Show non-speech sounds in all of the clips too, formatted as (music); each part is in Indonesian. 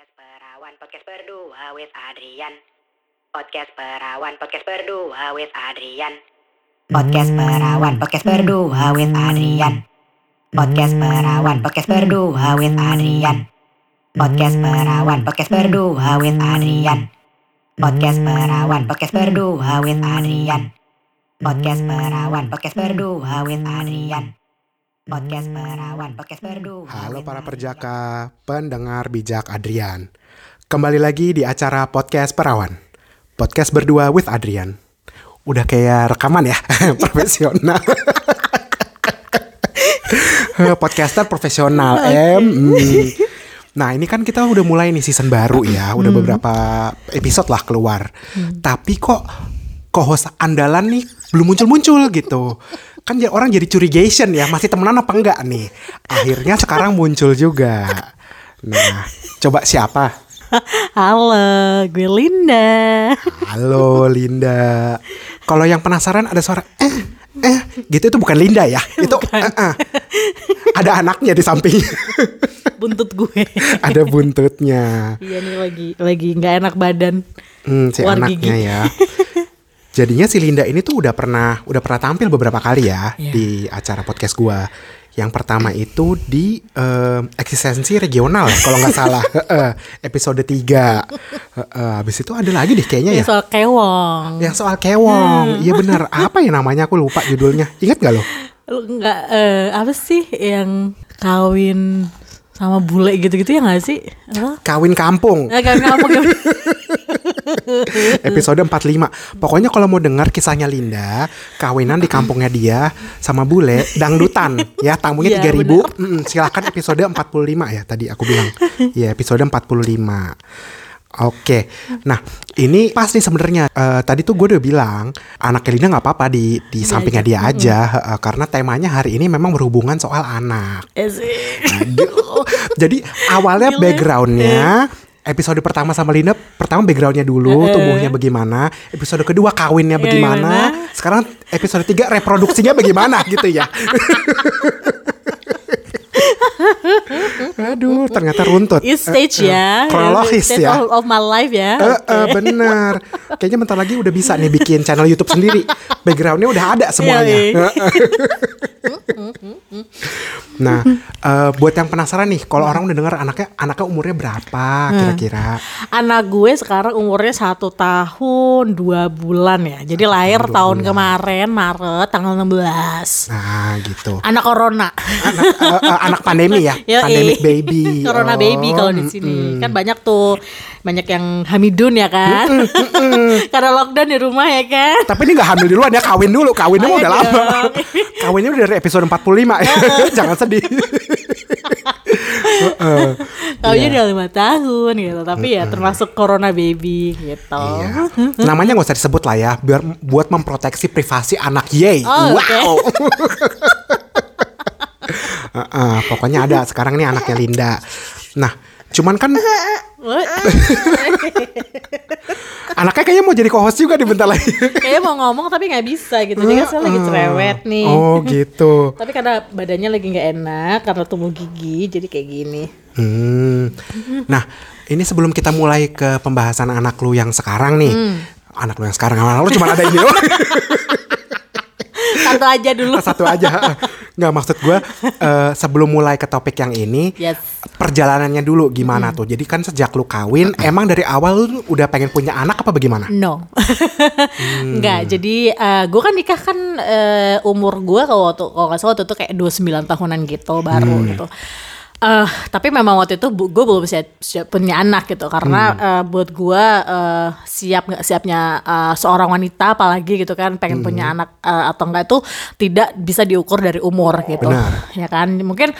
Podcast Perawan, podcast berdua with Adrian. Podcast Perawan, podcast berdua with Adrian. Podcast Perawan, podcast berdua with Adrian. Podcast Perawan, podcast berdua with Adrian. Podcast Perawan, podcast berdua with Adrian. Podcast Perawan, podcast berdua with Adrian. Podcast Perawan, podcast berdua with Adrian. Podcast Perawan, podcast berdua. Halo with para perjaka, pendengar bijak Adrian. Kembali lagi di acara podcast Perawan. Podcast berdua with Adrian. Udah kayak rekaman ya, (laughs) profesional. (laughs) Podcaster profesional, (laughs) em. Hmm. Nah ini kan kita udah mulai nih season baru ya, udah beberapa episode lah keluar. Tapi kok co-host andalan nih belum muncul-muncul gitu. Kan ya orang jadi curigation ya, masih temenan apa enggak nih? Akhirnya sekarang muncul juga. Nah, coba siapa? Halo, gue Linda. Halo Linda. Kalau yang penasaran ada suara eh eh gitu itu bukan Linda ya. (laughs) Itu eh, eh. ada anaknya di samping. Buntut gue. (laughs) ada buntutnya. Iya nih lagi lagi nggak enak badan. Hmm, si anaknya gigi. ya. (laughs) Jadinya si Linda ini tuh udah pernah udah pernah tampil beberapa kali ya Iya. di acara podcast gua. Yang pertama itu di eh, eksistensi regional kalau nggak salah (laughs) episode 3 Heeh, Habis itu ada lagi deh kayaknya ya. Ini soal kewong. Yang soal kewong. Iya benar. Apa ya namanya? Aku lupa judulnya. Ingat gak lo? Nggak eh, apa sih yang kawin sama bule gitu-gitu ya nggak sih? Kawin kampung. Eh, kawin kawin. (laughs) (laughs) Episode 45. Pokoknya kalau mau dengar kisahnya Linda, kawinan di kampungnya dia sama bule, dangdutan ya, tamunya Iya, 3000. Mm, silakan episode 45 ya tadi aku bilang. Ya, episode 45. Oke, nah ini pas nih sebenarnya Eh, tadi tuh gue udah bilang anaknya Linda nggak apa-apa di di sampingnya dia aja eh, karena temanya hari ini memang berhubungan soal anak. Aduh. Jadi awalnya backgroundnya episode pertama sama Linda pertama backgroundnya dulu Eh. tumbuhnya bagaimana episode kedua kawinnya Ya, bagaimana gimana? sekarang episode tiga reproduksinya bagaimana (laughs) gitu ya (laughs) aduh ternyata runtut It's stage Eh, eh, ya. kronologis Stage ya of, of my life ya. Eh, eh, (laughs) bener kayaknya bentar lagi udah bisa nih bikin channel YouTube sendiri backgroundnya udah ada semuanya Iya, nah eh, buat yang penasaran nih kalau orang udah dengar anaknya anaknya umurnya berapa kira-kira Anak gue sekarang umurnya satu tahun dua bulan ya. Jadi lahir dua tahun bulan. kemarin Maret tanggal 16. nah gitu Anak corona. anak eh, eh, anak pandemi ya Yoi. pandemic baby Corona Oh, baby kalau di sini. mm-mm. Kan banyak tuh banyak yang hamidun ya kan. (laughs) Karena lockdown di rumah ya kan. tapi ini gak hamil duluan ya kawin dulu kawinnya mah Ayo udah lama dong. (laughs) kawinnya udah dari episode 45 ya (laughs) jangan sedih Heeh. Kawinnya udah lima tahun gitu. Tapi ya termasuk corona baby gitu. Iya. Namanya nggak usah disebut lah ya, biar buat memproteksi privasi anak Yay. Oh, oke. Wow. Heeh, pokoknya ada sekarang nih anaknya Linda. Nah, cuman kan anaknya kayaknya mau jadi co-host juga di bentar lagi. Kayaknya mau ngomong tapi nggak bisa gitu. Dia kan sekarang lagi cerewet nih. Oh gitu. Tapi karena badannya lagi nggak enak karena tumbuh gigi jadi kayak gini. Hmm. Nah, ini sebelum kita mulai ke pembahasan anak lu yang sekarang nih. Hmm. Anak lu yang sekarang, anak lu cuma ada ini doang. (laughs) Satu aja dulu. (laughs) Satu aja. Nggak maksud gue eh, sebelum mulai ke topik yang ini, Yes. perjalanannya dulu gimana tuh? Jadi kan sejak lu kawin, emang dari awal lu udah pengen punya anak apa bagaimana? No. (laughs) Hmm. Enggak, jadi gue kan nikah kan eh, umur gue kalau waktu kalau nggak salah waktu itu kayak 29 tahunan gitu baru Hmm. gitu. Eh, tapi memang waktu itu gue belum siap, siap punya anak gitu. Karena Hmm. eh, buat gue eh, siap nggak siapnya eh, seorang wanita apalagi gitu kan pengen punya anak eh, atau enggak itu tidak bisa diukur dari umur gitu. Benar. ya kan? Mungkin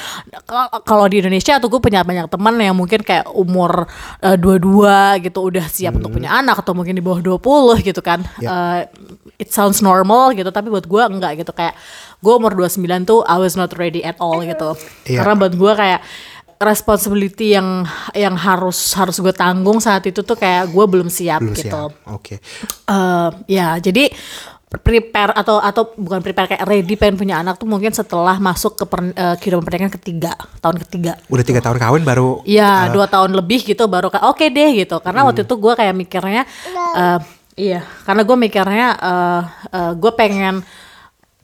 kalau di Indonesia tuh gue punya banyak teman yang mungkin kayak umur eh, dua-dua gitu udah siap untuk punya anak atau mungkin di bawah 20 gitu kan. Ya. Eh, it sounds normal gitu tapi buat gue enggak gitu. Kayak gue umur 29 tuh I was not ready at all gitu Iya. karena buat gue kayak responsibility yang yang harus harus gue tanggung saat itu tuh kayak gue belum siap Belum gitu. Oke. Eh, ya jadi prepare atau atau bukan prepare kayak ready pengen punya anak tuh mungkin setelah masuk ke per, eh, kehidupan pernikahan ketiga tahun ketiga Udah tiga tahun kawin baru Iya, dua tahun lebih gitu baru kayak oke deh gitu. Karena waktu itu gue kayak mikirnya, eh, iya, karena gue mikirnya eh, eh, gue pengen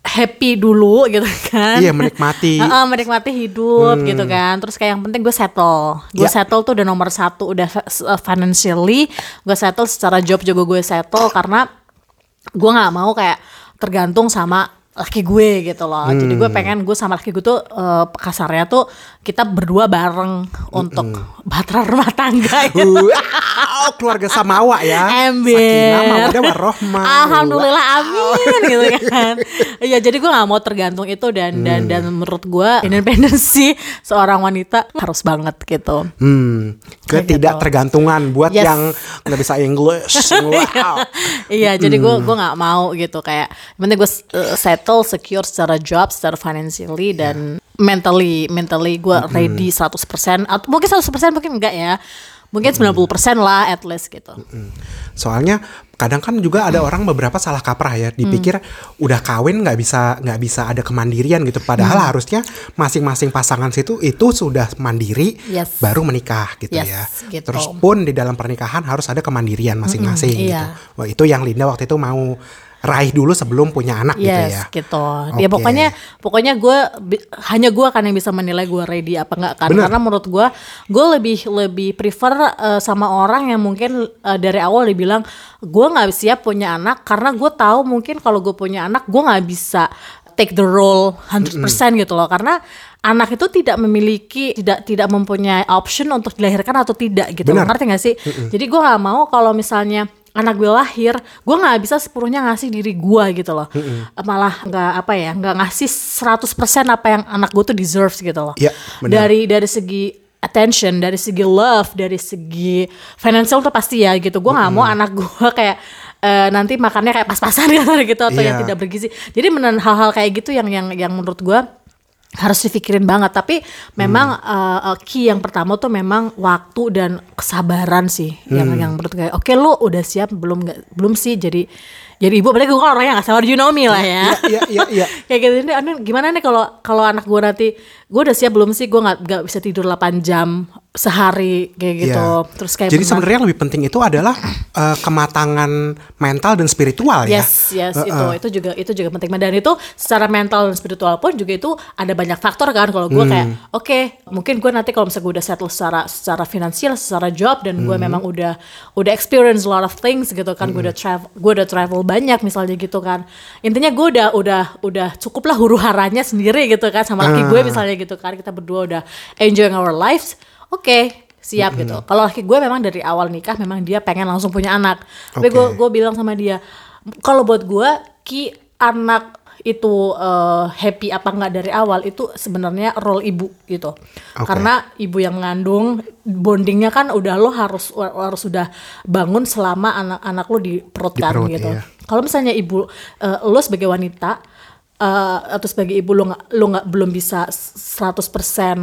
happy dulu gitu kan. Iya, menikmati. (laughs) Heeh, menikmati hidup gitu kan. Terus kayak yang penting gue settle. Gue Ya. settle tuh udah nomor satu, udah uh, financially gue settle secara job juga gue settle karena gue nggak mau kayak tergantung sama laki gue gitu loh. Jadi gue pengen gue sama laki gue tuh eh, kasarnya tuh kita berdua bareng untuk bahtera rumah tangga. gitu. Wow, keluarga Samawa ya. Ember. Sakinah mawaddah warohmah. Alhamdulillah amin gitu kan. Iya (laughs) jadi gue nggak mau tergantung itu dan dan Hmm. dan menurut gue independensi seorang wanita harus banget gitu. Hmm, Kayak ketidaktergantungan buat Yes. yang nggak bisa English. (laughs) Wow. iya jadi gue Hmm. gue nggak mau gitu kayak penting gue uh, settle secure secara job secara financially Ya. dan mentally mentally gue ready 100% atau mungkin 100% mungkin enggak ya mungkin 90% lah at least gitu Soalnya kadang kan juga ada orang beberapa salah kaprah ya, dipikir Hmm. udah kawin nggak bisa nggak bisa ada kemandirian gitu. Padahal Hmm. harusnya masing-masing pasangan situ itu sudah mandiri Yes. baru menikah gitu Yes, ya. gitu. Terus pun di dalam pernikahan harus ada kemandirian masing-masing gitu. iya. Wah, itu yang Linda waktu itu mau raih dulu sebelum punya anak gitu Yes, ya. gitu. Ya Oke. pokoknya pokoknya gue hanya gue kan yang bisa menilai gue ready apa enggak kan. Bener. Karena menurut gue gue lebih lebih prefer eh, sama orang yang mungkin eh, dari awal dibilang gue nggak siap punya anak karena gue tahu mungkin kalau gue punya anak gue nggak bisa take the role 100% gitu loh karena anak itu tidak memiliki tidak tidak mempunyai option untuk dilahirkan atau tidak gitu. Benar. ngerti gak sih jadi gue nggak mau kalau misalnya anak gue lahir gue nggak bisa sepenuhnya ngasih diri gue gitu loh. Malah nggak apa ya nggak ngasih 100% apa yang anak gue tuh deserves gitu loh. Iya, benar. dari dari segi attention dari segi love dari segi financial tuh pasti ya gitu. Gue nggak mau anak gue (laughs) kayak eh, nanti makannya kayak pas-pasan (laughs) gitu atau yang Iya. tidak bergizi. Jadi benar hal-hal kayak gitu yang yang yang menurut gue harus dipikirin banget. Tapi memang eh, eh, key yang pertama tuh memang waktu dan kesabaran sih. Yang yang menurut gue oke lu udah siap belum nggak belum sih jadi jadi ibu. Berarti gue kan orangnya nggak sabar you know me lah ya. Iya, iya, iya. (laughs) kayak gitu. Ini gimana nih kalau kalau anak gue nanti gue udah siap belum sih? Gue nggak nggak bisa tidur 8 jam sehari kayak gitu. Iya. terus kayak Jadi benar- sebenarnya yang lebih penting itu adalah eh, kematangan mental dan spiritual ya. Yes, yes itu itu juga itu juga penting. Dan itu secara mental dan spiritual pun juga itu ada banyak faktor kan. Kalau gue kayak oke mungkin gue nanti kalau misalnya gue udah settle secara secara finansial secara job dan gue memang udah udah experience a lot of things gitu kan. Gue udah travel gue udah travel banyak misalnya gitu kan. Intinya gue udah udah udah cukup lah huru haranya sendiri gitu kan sama laki gue misalnya gitu kan kita berdua udah enjoying our lives oke siap gitu. Kalau laki gue memang dari awal nikah memang dia pengen langsung punya anak. Tapi gue gue bilang sama dia, kalau buat gue ki anak itu eh, happy apa enggak dari awal itu sebenarnya role ibu gitu. Karena ibu yang ngandung bondingnya kan udah lo harus harus sudah bangun selama anak-anak lo di perut kan gitu. iya. Kalau misalnya ibu eh, lo sebagai wanita eh, atau sebagai ibu lo nggak lo nggak belum bisa 100%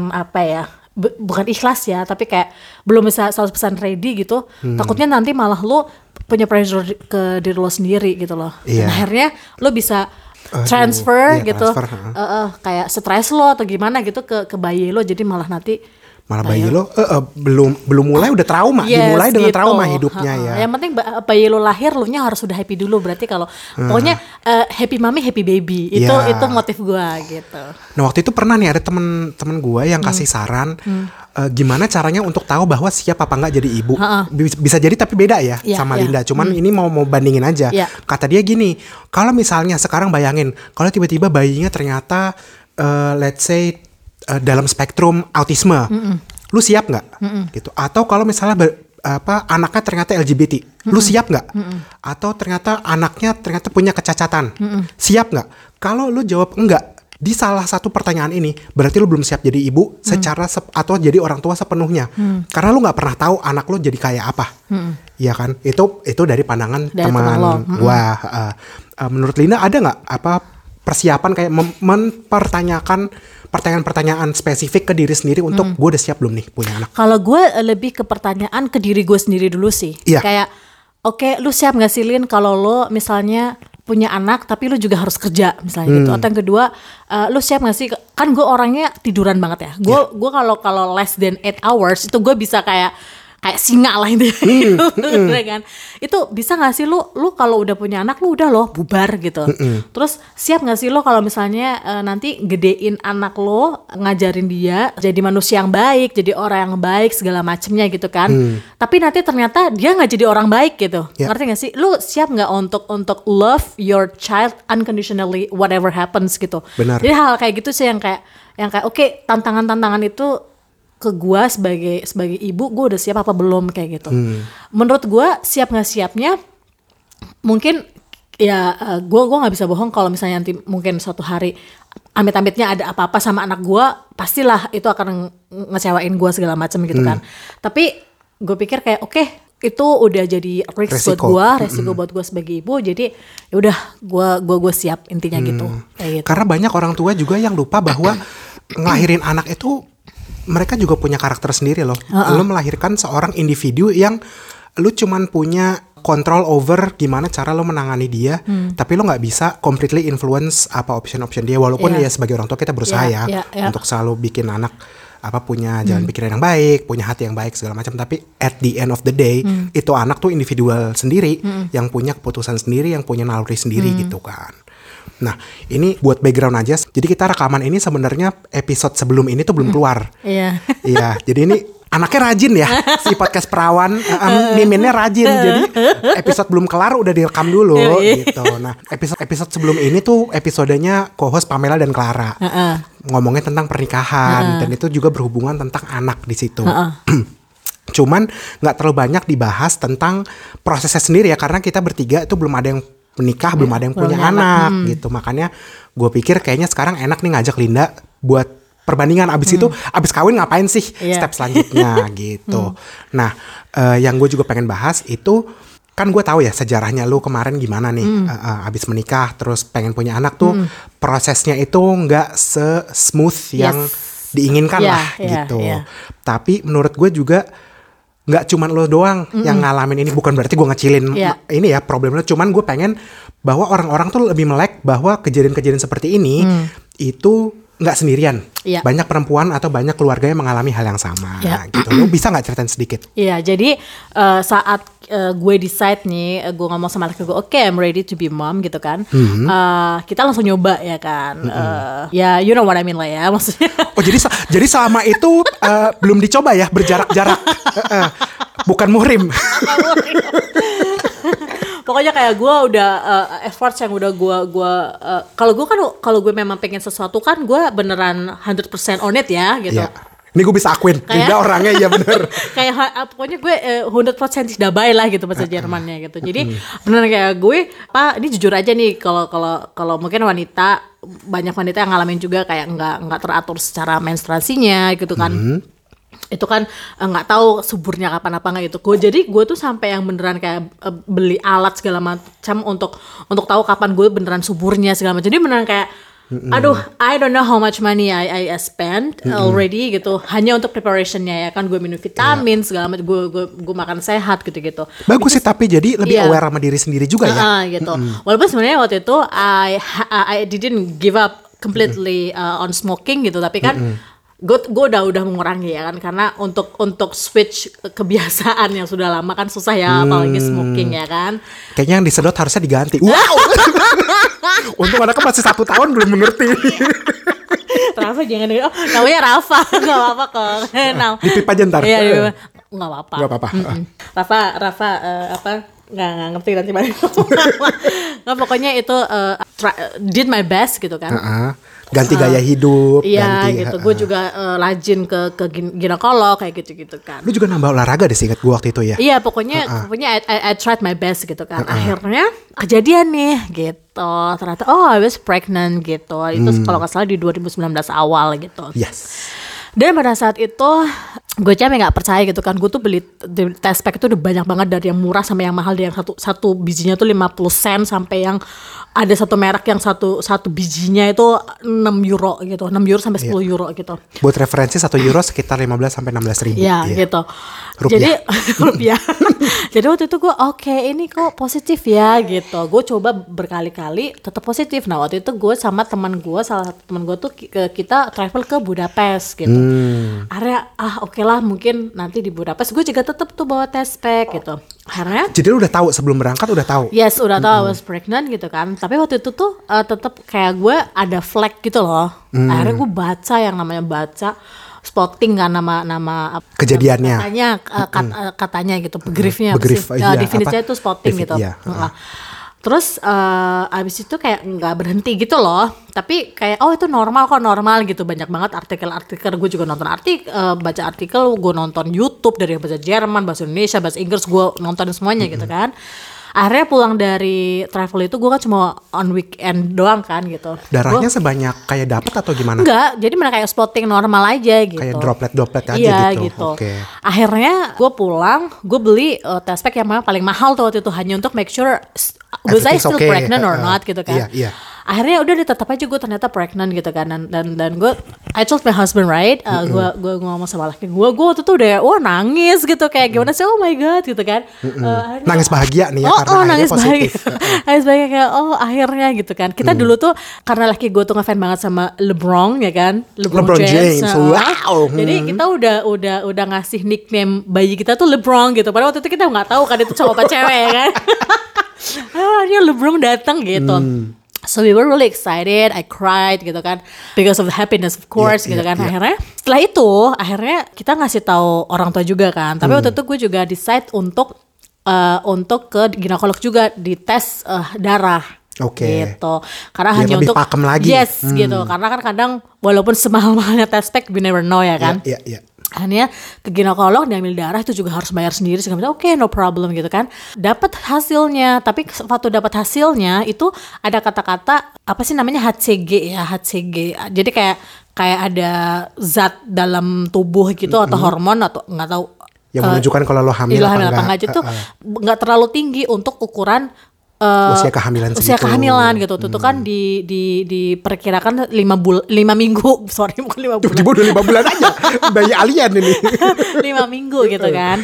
apa ya bu- bukan ikhlas ya tapi kayak belum bisa 100% ready gitu Hmm. takutnya nanti malah lo punya pressure ke diri lo sendiri gitu loh Iya. dan akhirnya lo bisa Aduh, transfer iya, gitu transfer. Eh, eh, kayak stres lo atau gimana gitu ke ke bayi lo jadi malah nanti Malah bayi lo eh, eh, belum belum mulai udah trauma, Yes, dimulai dengan gitu. trauma hidupnya Ha-ha. ya. Yang penting ba- bayi lo lahir lo nya harus sudah happy dulu berarti kalau pokoknya eh, happy mami happy baby itu Iya. itu motif gua gitu. Nah waktu itu pernah nih ada temen-temen gue yang kasih Hmm. saran eh, gimana caranya untuk tahu bahwa siap apa enggak jadi ibu. Bis- Bisa jadi tapi beda ya Iya, sama iya. Linda. Cuman ini mau mau bandingin aja. Iya. Kata dia gini, kalau misalnya sekarang bayangin kalau tiba-tiba bayinya ternyata eh, let's say eh, dalam spektrum autisme, lu siap nggak? Gitu. Atau kalau misalnya ber- apa anaknya ternyata LGBT, lu siap nggak? Atau ternyata anaknya ternyata punya kecacatan, siap nggak? Kalau lu jawab enggak, di salah satu pertanyaan ini berarti lu belum siap jadi ibu secara sep- atau jadi orang tua sepenuhnya. Karena lu nggak pernah tahu anak lu jadi kayak apa. Iya kan? Itu itu dari pandangan Dari teman teman lo. gua. Uh, uh, menurut Lina ada nggak apa persiapan kayak mem- mempertanyakan pertanyaan-pertanyaan spesifik ke diri sendiri untuk Hmm. gue udah siap belum nih punya anak Kalau gue eh, lebih ke pertanyaan ke diri gue sendiri dulu sih. Iya. Kayak oke lu siap gak sih Lin kalau lo misalnya punya anak tapi lu juga harus kerja misalnya gitu Hmm. atau yang kedua eh, lu siap gak sih kan gue orangnya tiduran banget ya gue Iya. gue kalau kalau less than 8 hours itu gue bisa kayak kayak singa lah itu Hmm, (laughs) kan. Itu bisa gak sih lu lu kalau udah punya anak lu udah loh bubar gitu. Terus siap gak sih lo kalau misalnya eh, nanti gedein anak lo ngajarin dia jadi manusia yang baik jadi orang yang baik segala macemnya gitu kan. Tapi nanti ternyata dia nggak jadi orang baik gitu. Ya. ngerti gak sih? Lu siap nggak untuk untuk love your child unconditionally whatever happens gitu. Benar. jadi hal kayak gitu sih yang kayak yang kayak oke tantangan-tantangan itu ke gua sebagai sebagai ibu gua udah siap apa belum kayak gitu. Menurut gua siap nggak siapnya mungkin ya eh, gua gua nggak bisa bohong kalau misalnya nanti mungkin suatu hari amit-amitnya ada apa-apa sama anak gua pastilah itu akan nge- ngecewain gua segala macam gitu kan. Tapi gue pikir kayak oke itu udah jadi risk buat Resiko. gua resiko buat gua sebagai ibu jadi ya udah gua gua gua siap intinya gitu. Kayak gitu. Karena banyak orang tua juga yang lupa bahwa (clears throat) ngelahirin anak itu mereka juga punya karakter sendiri loh. Lo melahirkan seorang individu yang lu cuman punya kontrol over gimana cara lo menangani dia, Hmm. tapi lo nggak bisa completely influence apa option-option dia. Walaupun Iya. ya sebagai orang tua kita berusaha Iya, ya iya, iya. untuk selalu bikin anak apa punya Hmm. jalan pikiran yang baik, punya hati yang baik segala macam. Tapi at the end of the day Hmm. itu anak tuh individual sendiri yang punya keputusan sendiri, yang punya naluri sendiri Hmm. gitu kan. Nah, ini buat background aja. Jadi kita rekaman ini sebenarnya episode sebelum ini tuh belum keluar. iya (laughs) Iya, jadi ini anaknya rajin ya si podcast perawan, em, (laughs) miminnya rajin. Jadi (laughs) episode belum kelar udah direkam dulu gitu. Nah, episode episode sebelum ini tuh episodenya co-host Pamela dan Clara. Ngomongin tentang pernikahan dan itu juga berhubungan tentang anak di situ. (clears throat) Cuman nggak terlalu banyak dibahas tentang prosesnya sendiri ya karena kita bertiga itu belum ada yang menikah, belum ada yang punya anak gitu. Makanya gue pikir kayaknya sekarang enak nih ngajak Linda buat perbandingan abis itu abis kawin ngapain sih Iya. step selanjutnya (laughs) gitu. Nah, eh, yang gue juga pengen bahas itu kan gue tahu ya sejarahnya lu kemarin gimana nih eh, eh, abis menikah terus pengen punya anak tuh prosesnya itu nggak se smooth yang diinginkan Iya, lah iya, gitu. iya. Tapi menurut gue juga nggak cuman lo doang yang ngalamin ini bukan berarti gue ngecilin ma- ini ya problem lo cuman gue pengen bahwa orang-orang tuh lebih melek bahwa kejadian-kejadian seperti ini itu nggak sendirian Iya. banyak perempuan atau banyak keluarga yang mengalami hal yang sama Iya. gitu lo bisa nggak ceritain sedikit Iya, jadi eh, saat eh, gue decide nih, eh, gue ngomong sama laki gue, oke, I'm ready to be mom gitu kan. Eh, kita langsung nyoba ya kan. Eh, ya, you know what I mean lah ya, (laughs) maksudnya. oh jadi jadi selama itu eh, belum dicoba ya berjarak-jarak (laughs) bukan muhrim Pokoknya kayak gue udah eh, efforts yang udah gue gua eh, kalau gue kan kalau gue memang pengen sesuatu kan gue beneran 100% on it ya gitu. Iya. Ini gue bisa akuin, Kayak- Linda orangnya iya bener. (laughs) kayak ah, pokoknya gue eh, 100% tidak baik lah gitu bahasa Jermannya gitu. Jadi beneran kayak gue, Pak, ini jujur aja nih kalau kalau kalau mungkin wanita banyak wanita yang ngalamin juga kayak nggak nggak teratur secara menstruasinya gitu kan. Itu kan eh, nggak tahu suburnya kapan apa nggak gitu. Gue jadi gue tuh sampai yang beneran kayak eh, beli alat segala macam untuk untuk tahu kapan gue beneran suburnya segala macam. Jadi beneran kayak Aduh, I don't know how much money I, I spend already gitu. Hanya untuk preparationnya ya kan, gue minum vitamin segala macam, gue gue gue makan sehat gitu gitu. Bagus sih tapi jadi lebih Iya. aware sama diri sendiri juga ya. Ah, gitu. Walaupun sebenarnya waktu itu I I didn't give up completely uh, on smoking gitu, tapi kan gue gue udah udah mengurangi ya kan karena untuk untuk switch kebiasaan yang sudah lama kan susah ya apalagi smoking ya kan. Kayaknya yang disedot harusnya diganti. Wow. (laughs) Untung anaknya masih satu tahun belum mengerti. Rafa jangan oh namanya Rafa (laughs) nggak apa-apa kok. Nah, Dipip aja ntar. Iya, iya. nggak apa-apa. Nggak apa-apa. Mm-mm. Rafa Rafa eh, apa nggak nggak ngerti nanti mana. (laughs) nggak pokoknya itu eh, try- did my best gitu kan. Heeh. Ganti gaya hidup. Iya ganti, gitu, gue juga eh, rajin ke ke gin- ginekolog kayak gitu-gitu kan. Lu juga nambah olahraga deh seingat gue waktu itu ya. Iya pokoknya pokoknya I, I, I tried my best gitu kan. Akhirnya kejadian nih gitu. Ternyata oh I was pregnant gitu. Itu Hmm. kalau nggak salah di 2019 awal gitu. Yes. Dan pada saat itu gue aja nggak percaya gitu kan gue tuh beli test pack itu udah banyak banget dari yang murah sampai yang mahal dari yang satu satu bijinya tuh 50 sen sampai yang ada satu merek yang satu satu bijinya itu 6 euro gitu 6 euro sampai 10 euro gitu Buat referensi 1 euro sekitar 15 sampai 16 ribu. Ya Iya. gitu. Rupiah. Jadi (laughs) rupiah. Jadi waktu itu gue oke ini kok positif ya gitu. Gue coba berkali-kali tetap positif. Nah waktu itu gue sama teman gue salah satu teman gue tuh kita travel ke Budapest gitu. Hmm. Akhirnya ah oke lah mungkin nanti di Budapest gue juga tetap tuh bawa test pack gitu. Akhirnya Jadi lu udah tahu sebelum berangkat udah tahu. Yes, udah tau I was pregnant gitu kan. Tapi waktu itu tuh uh, tetap kayak gue ada flag gitu loh. Hmm. Akhirnya gue baca yang namanya baca spotting kan nama nama Kejadiannya. katanya uh, kat- uh, katanya gitu begriffnya Begriff, sih? iya, Uh, definisinya itu spotting Defi- gitu. iya, Heeh. Terus uh, abis itu kayak nggak berhenti gitu loh, tapi kayak oh itu normal kok normal gitu. Banyak banget artikel-artikel. Gue juga nonton artikel, baca artikel, gue nonton YouTube dari bahasa Jerman, bahasa Indonesia, bahasa Inggris. Gue nonton semuanya gitu kan. Akhirnya pulang dari travel itu gue kan cuma on weekend doang kan gitu. Darahnya Gua- sebanyak kayak dapet atau gimana? Enggak, jadi mana kayak spotting normal aja gitu. Kayak droplet-droplet aja iya, gitu. Oke. Akhirnya gue pulang, gue beli uh, test pack yang paling mahal tuh waktu itu hanya untuk make sure s- was I Everything's still okay. pregnant or Uh, not gitu kan. iya, iya. Akhirnya udah deh tetap aja gue ternyata pregnant gitu kan dan dan, dan gue I told my husband right, uh, gue gue ngomong sama laki gue, gue waktu itu udah wah nangis gitu kayak gimana sih oh my god gitu kan. Uh, akhirnya- Nangis bahagia nih ya oh, karena oh, akhirnya nangis positif. (laughs) bahagia. nangis bahagia kayak oh akhirnya gitu kan. Kita dulu tuh karena laki gue tuh ngefans banget sama LeBron ya kan. LeBron James, Nah, wow. Jadi kita udah udah udah ngasih nickname bayi kita tuh LeBron gitu. Padahal waktu itu kita nggak tahu kan itu cowok apa cewek ya kan. (laughs) (laughs) ah, dia LeBron datang gitu. Hmm. So we were really excited, I cried gitu kan, because of the happiness of course Iya, gitu iya, kan. iya. Akhirnya setelah itu, akhirnya kita ngasih tahu orang tua juga kan. Tapi Hmm. waktu itu gue juga decide untuk eh, untuk ke ginekolog juga di tes eh, darah. Oke. Gitu. Karena Biar hanya lebih untuk pakem lagi. Yes, gitu. Karena kan kadang walaupun semahal-mahalnya test pack we never know ya kan Iya, iya. Akhirnya ke ginekolog diambil darah itu juga harus bayar sendiri segala oke no problem gitu kan. Dapat hasilnya tapi waktu dapat hasilnya itu ada kata-kata apa sih namanya HCG ya HCG jadi kayak kayak ada zat dalam tubuh gitu atau hormon atau nggak tahu. Yang eh, menunjukkan kalau lo hamil iya, apa hamil apa enggak. enggak. Itu nggak terlalu tinggi untuk ukuran eh, Usia kehamilan usia segitu. kehamilan gitu. Itu kan di di diperkirakan lima bul lima minggu. (laughs) Sorry bukan lima bulan. Tiba-tiba udah lima bulan aja. (laughs) Bayi alien ini. (laughs) lima minggu gitu kan.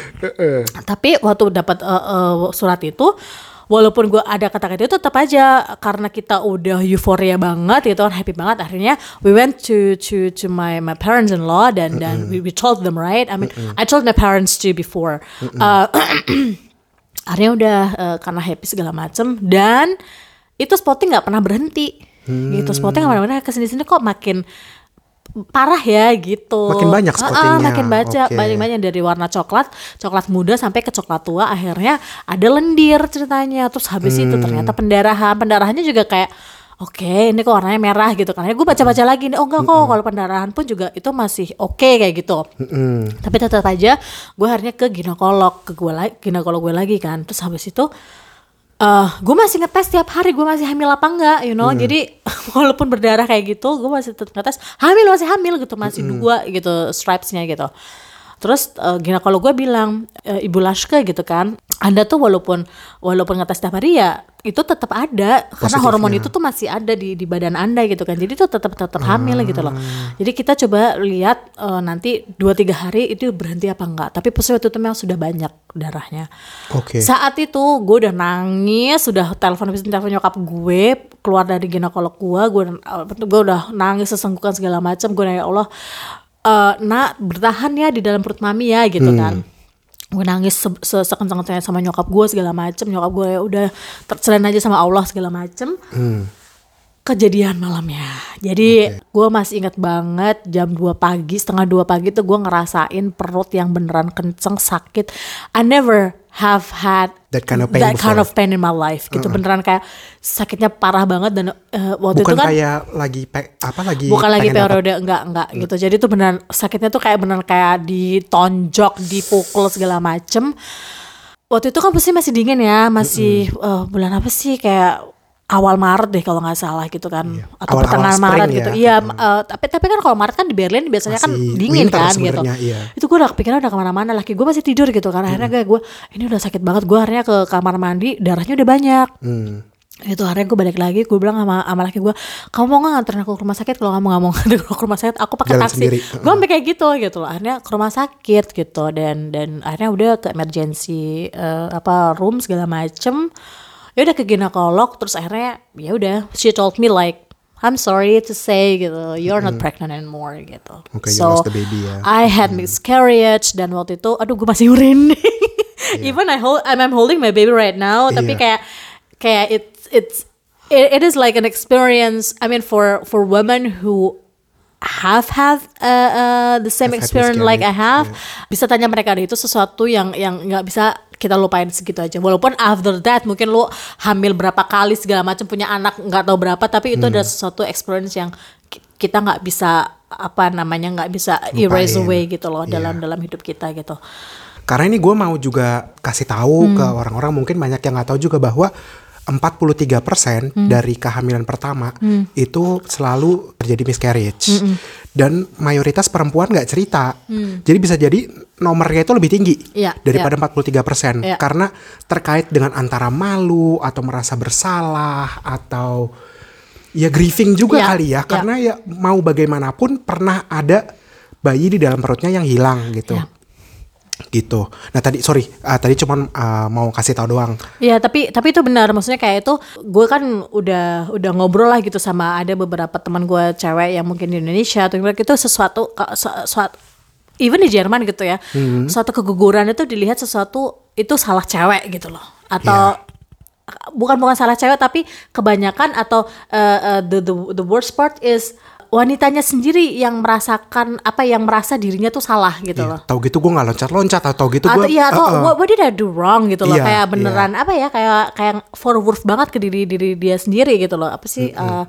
Tapi waktu dapat uh, uh, surat itu, walaupun gue ada kata-kata itu tetap aja karena kita udah euforia banget gitu kan happy banget akhirnya we went to to to my my parents in law dan dan we, we told them right? I mean I told my parents too before. Uh, (clears throat) (coughs) akhirnya udah uh, karena happy segala macem dan itu spotting nggak pernah berhenti gitu spotting nggak pernah berhenti ke sini sini kok makin parah ya gitu Makin banyak Ah, ah, spottingnya. makin baca Oke. banyak banyak dari warna coklat coklat muda sampai ke coklat tua akhirnya ada lendir ceritanya terus habis itu Hmm. ternyata pendarahan pendarahannya juga kayak Oke, ini kok warnanya merah gitu kan. Gue baca-baca lagi nih, oh enggak kok kalau pendarahan pun juga itu masih oke kayak gitu. Tapi tetap aja gue akhirnya ke ginekolog, ke gue lagi, ginekolog gue lagi kan. Terus habis itu eh gue masih ngetes tiap hari gue masih hamil apa enggak, you know. Jadi (laughs) walaupun berdarah kayak gitu, gue masih tetap ngetes hamil masih hamil gitu, masih dua gitu stripesnya gitu. Terus uh, ginekolog gue bilang, "E, Ibu Lashka gitu kan, Anda tuh walaupun walaupun ngetes tiap hari ya itu tetap ada karena Positifnya. hormon itu tuh masih ada di di badan Anda gitu kan. Jadi itu tetap tetap hamil gitu loh. Jadi kita coba lihat uh, nanti 2 3 hari itu berhenti apa enggak. Tapi pas waktu itu memang sudah banyak darahnya. Oke. Saat itu gue udah nangis, sudah telepon habis telepon nyokap gue keluar dari ginekolog gue, gue gue udah nangis sesenggukan segala macam. Gue nanya "Ya Allah, eh, nak bertahan ya di dalam perut mami ya gitu kan. Gue nangis se- se- sekencang-kencangnya sama nyokap gue segala macem. Nyokap gue ya udah tercelain aja sama Allah segala macem kejadian malamnya. Jadi gue masih ingat banget jam 2 pagi, setengah 2 pagi tuh gue ngerasain perut yang beneran kenceng sakit. I never have had That kind of pain that kind of pain in my life. Gitu beneran kayak sakitnya parah banget dan eh, waktu Bukan itu kan kayak lagi pe- apa lagi bukan lagi periode enggak enggak gitu. Jadi tuh beneran sakitnya tuh kayak beneran kayak ditonjok, dipukul segala macem. Waktu itu kan pasti masih dingin ya, masih eh, bulan apa sih kayak awal Maret deh kalau nggak salah gitu kan atau Awal-awal pertengahan spring Maret ya. gitu. Iya, eh, tapi tapi kan kalau Maret kan di Berlin biasanya kan Masih dingin winter kan gitu. iya. Itu gue udah kepikiran udah ke mana-mana. Laki gue masih tidur gitu kan. Akhirnya kayak gue ini udah sakit banget. Gue akhirnya ke kamar mandi, darahnya udah banyak. Hmm. Itu akhirnya gue balik lagi, gue bilang sama, sama laki gue, kamu mau gak nganterin aku ke rumah sakit? Kalau kamu gak mau (laughs) nganterin aku ke rumah sakit, aku pakai taksi. sendiri. Gue sampai kayak gitu gitu loh. Akhirnya ke rumah sakit gitu dan dan akhirnya udah ke emergency eh, apa room segala macem. Ya udah ke ginekolog terus akhirnya ya udah she told me like I'm sorry to say gitu, you're not pregnant anymore gitu. You lost the baby ya. I had miscarriage dan waktu itu, aduh gue masih merinding. (laughs) Even I hold, I'm, I'm holding my baby right now, tapi Iya. kayak kayak it's it's it, it is like an experience. I mean for for women who have had uh, uh, the same had experience like I have, bisa tanya mereka itu sesuatu yang yang nggak bisa kita lupain segitu aja. Walaupun after that mungkin lu hamil berapa kali segala macam punya anak nggak tahu berapa, tapi itu Hmm. adalah sesuatu experience yang ki- kita nggak bisa apa namanya nggak bisa erase Lupain. away gitu loh Iya. dalam dalam hidup kita gitu. Karena ini gue mau juga kasih tahu ke orang-orang mungkin banyak yang nggak tahu juga bahwa 43% dari kehamilan pertama itu selalu terjadi miscarriage. Dan mayoritas perempuan nggak cerita. Jadi bisa jadi nomornya itu lebih tinggi Iya, daripada 43% Iya. karena terkait dengan antara malu atau merasa bersalah atau ya grieving juga Iya, kali ya iya. karena ya mau bagaimanapun pernah ada bayi di dalam perutnya yang hilang gitu Iya. Gitu. Nah tadi sorry, ah, tadi cuman ah, mau kasih tahu doang. Iya tapi tapi itu benar maksudnya kayak itu gue kan udah udah ngobrol lah gitu sama ada beberapa teman gue cewek yang mungkin di Indonesia atau gimana, itu sesuatu ka- su- suatu even di Jerman gitu ya suatu keguguran itu dilihat sesuatu itu salah cewek gitu loh atau bukan bukan salah cewek tapi kebanyakan atau uh, uh, the the the worst part is wanitanya sendiri yang merasakan apa yang merasa dirinya tuh salah gitu Iya, loh. Tahu gitu gue nggak loncat-loncat atau gitu atau gue. iya atau what, what did I do wrong gitu loh. Iya, kayak beneran apa ya kayak kayak forward banget ke diri diri dia sendiri gitu loh. Apa sih uh,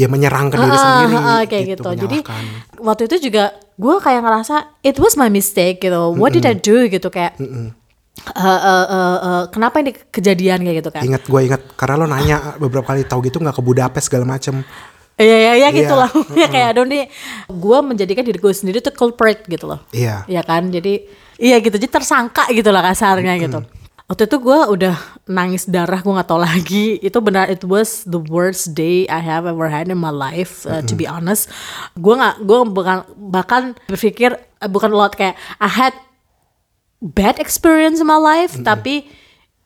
ya menyerang ke diri ah, sendiri. ah, ah, kayak gitu, jadi menyalahkan. waktu itu juga gue kayak ngerasa it was my mistake gitu. What did I do gitu kayak uh, uh, uh, uh, kenapa ini kejadian kayak gitu kan Ingat gue ingat karena lo nanya beberapa kali tahu gitu nggak ke Budapest segala macem. Iya iya iya gitu Iya, lah. (laughs) Ya kayak aduh nih gue menjadikan diri gue sendiri tuh culprit gitu loh. Iya. Iya kan? Jadi iya gitu. Jadi tersangka gitu lah kasarnya gitu. Waktu itu gue udah nangis darah gue nggak tahu lagi. Itu benar it was the worst day I have ever had in my life uh, to be honest. Gue nggak gue bahkan bahkan berpikir uh, bukan lot kayak I had bad experience in my life tapi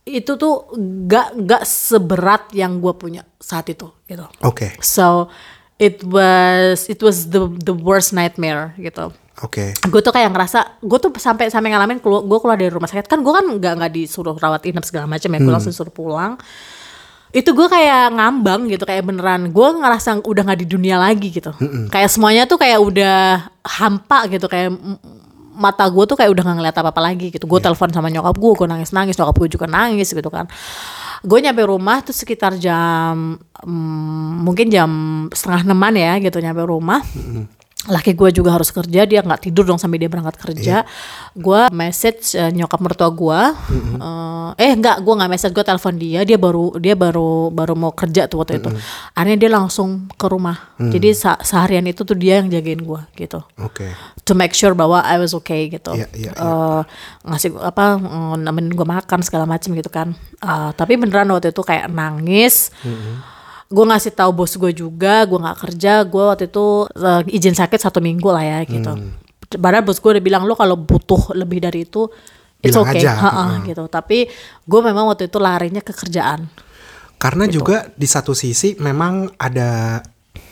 itu tuh gak gak seberat yang gue punya saat itu gitu. Oke, So it was it was the the worst nightmare gitu. oke. Gue tuh kayak ngerasa gue tuh sampai sampai ngalamin keluar gue keluar dari rumah sakit kan gue kan nggak nggak disuruh rawat inap segala macam ya gue langsung suruh pulang. Itu gue kayak ngambang gitu kayak beneran gue ngerasa udah nggak di dunia lagi gitu. Kayak semuanya tuh kayak udah hampa gitu kayak mata gue tuh kayak udah nggak ngeliat apa apa lagi gitu. Gue telepon sama nyokap gue, gue nangis nangis, nyokap gue juga nangis gitu kan. Gue nyampe rumah tuh sekitar jam mm, mungkin jam setengah enaman ya gitu nyampe rumah. Laki gue juga harus kerja, dia nggak tidur dong sampai dia berangkat kerja. Gue message eh, nyokap mertua gue, eh, eh nggak, gue nggak message, gue telepon dia, dia baru dia baru baru mau kerja tuh waktu itu. Akhirnya dia langsung ke rumah. Jadi se- seharian itu tuh dia yang jagain gue gitu Oke. to make sure bahwa I was okay gitu. Iya, iya, Eh, ngasih apa eh, nemenin gue makan segala macam gitu kan. Eh, tapi beneran waktu itu kayak nangis. Gue ngasih tahu bos gue juga, gue nggak kerja. Gue waktu itu eh, izin sakit satu minggu lah ya gitu. Padahal bos gue udah bilang lo kalau butuh lebih dari itu it's Bilang okay, aja, Ha-ha, gitu. Tapi gue memang waktu itu larinya ke kerjaan. Karena Gitu. juga di satu sisi memang ada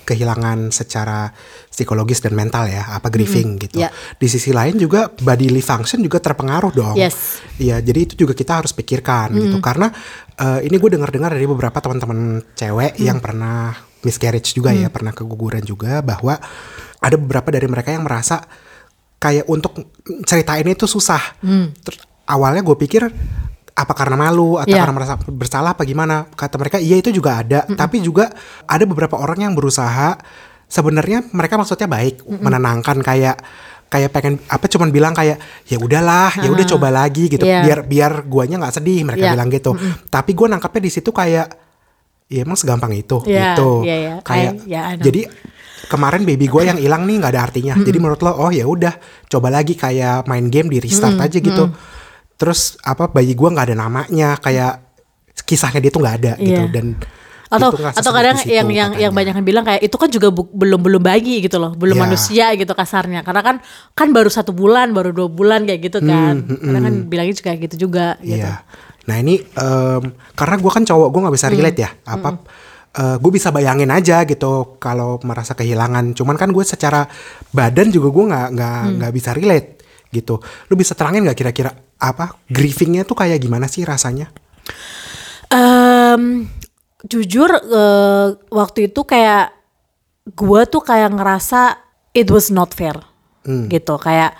kehilangan secara psikologis dan mental ya, apa grieving gitu. ya. Di sisi lain juga bodily function juga terpengaruh dong. Yes. Iya, jadi itu juga kita harus pikirkan gitu. Karena eh, ini gue dengar-dengar dari beberapa teman-teman cewek yang pernah miscarriage juga ya, pernah keguguran juga bahwa ada beberapa dari mereka yang merasa kayak untuk ceritain itu susah. Terus awalnya gue pikir apa karena malu atau Iya. karena merasa bersalah apa gimana? Kata mereka iya itu juga ada, tapi juga ada beberapa orang yang berusaha sebenarnya mereka maksudnya baik, menenangkan kayak kayak pengen apa cuman bilang kayak ya udahlah ya udah coba lagi gitu Iya. biar biar guanya nggak sedih mereka Iya. bilang gitu tapi gue nangkapnya di situ kayak ya emang segampang itu Iya, gitu. iya, iya. Kayak I- ya, I know. jadi kemarin baby gue yang hilang nih nggak ada artinya. Jadi menurut lo oh ya udah coba lagi kayak main game di restart aja gitu. Terus apa bayi gue nggak ada namanya kayak kisahnya dia tuh nggak ada gitu. Iya. dan atau atau kadang situ yang yang yang banyak yang bilang kayak itu kan juga bu- belum belum bayi gitu loh. Belum Ya. manusia gitu kasarnya. Karena kan kan baru satu bulan baru dua bulan kayak gitu kan. kadang kan bilangnya juga gitu juga gitu. Hmm, Iya. Nah ini em, karena gue kan cowok gue nggak bisa relate ya. Apa gue bisa bayangin aja gitu kalau merasa kehilangan. Cuman kan gue secara badan juga gue nggak nggak nggak bisa relate gitu. Lu bisa terangin nggak kira-kira apa grievingnya tuh kayak gimana sih rasanya? Em, jujur eh, waktu itu kayak gue tuh kayak ngerasa it was not fair gitu kayak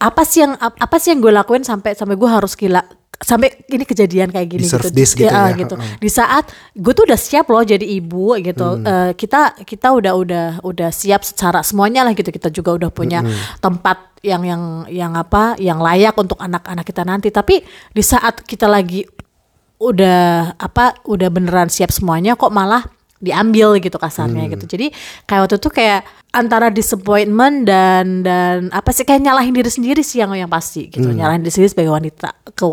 apa sih yang ap- apa sih yang gue lakuin sampai sampai gue harus gila sampai ini kejadian kayak gini gitu this gitu. Ya, ya, gitu. di saat gue tuh udah siap loh jadi ibu gitu. Eh, kita kita udah udah udah siap secara semuanya lah gitu. Kita juga udah punya tempat yang yang yang apa yang layak untuk anak-anak kita nanti. Tapi di saat kita lagi udah apa udah beneran siap semuanya kok malah diambil gitu kasarnya gitu. Jadi kayak waktu itu kayak antara disappointment dan dan apa sih kayak nyalahin diri sendiri sih yang yang pasti gitu. Nyalahin diri sendiri sebagai wanita ke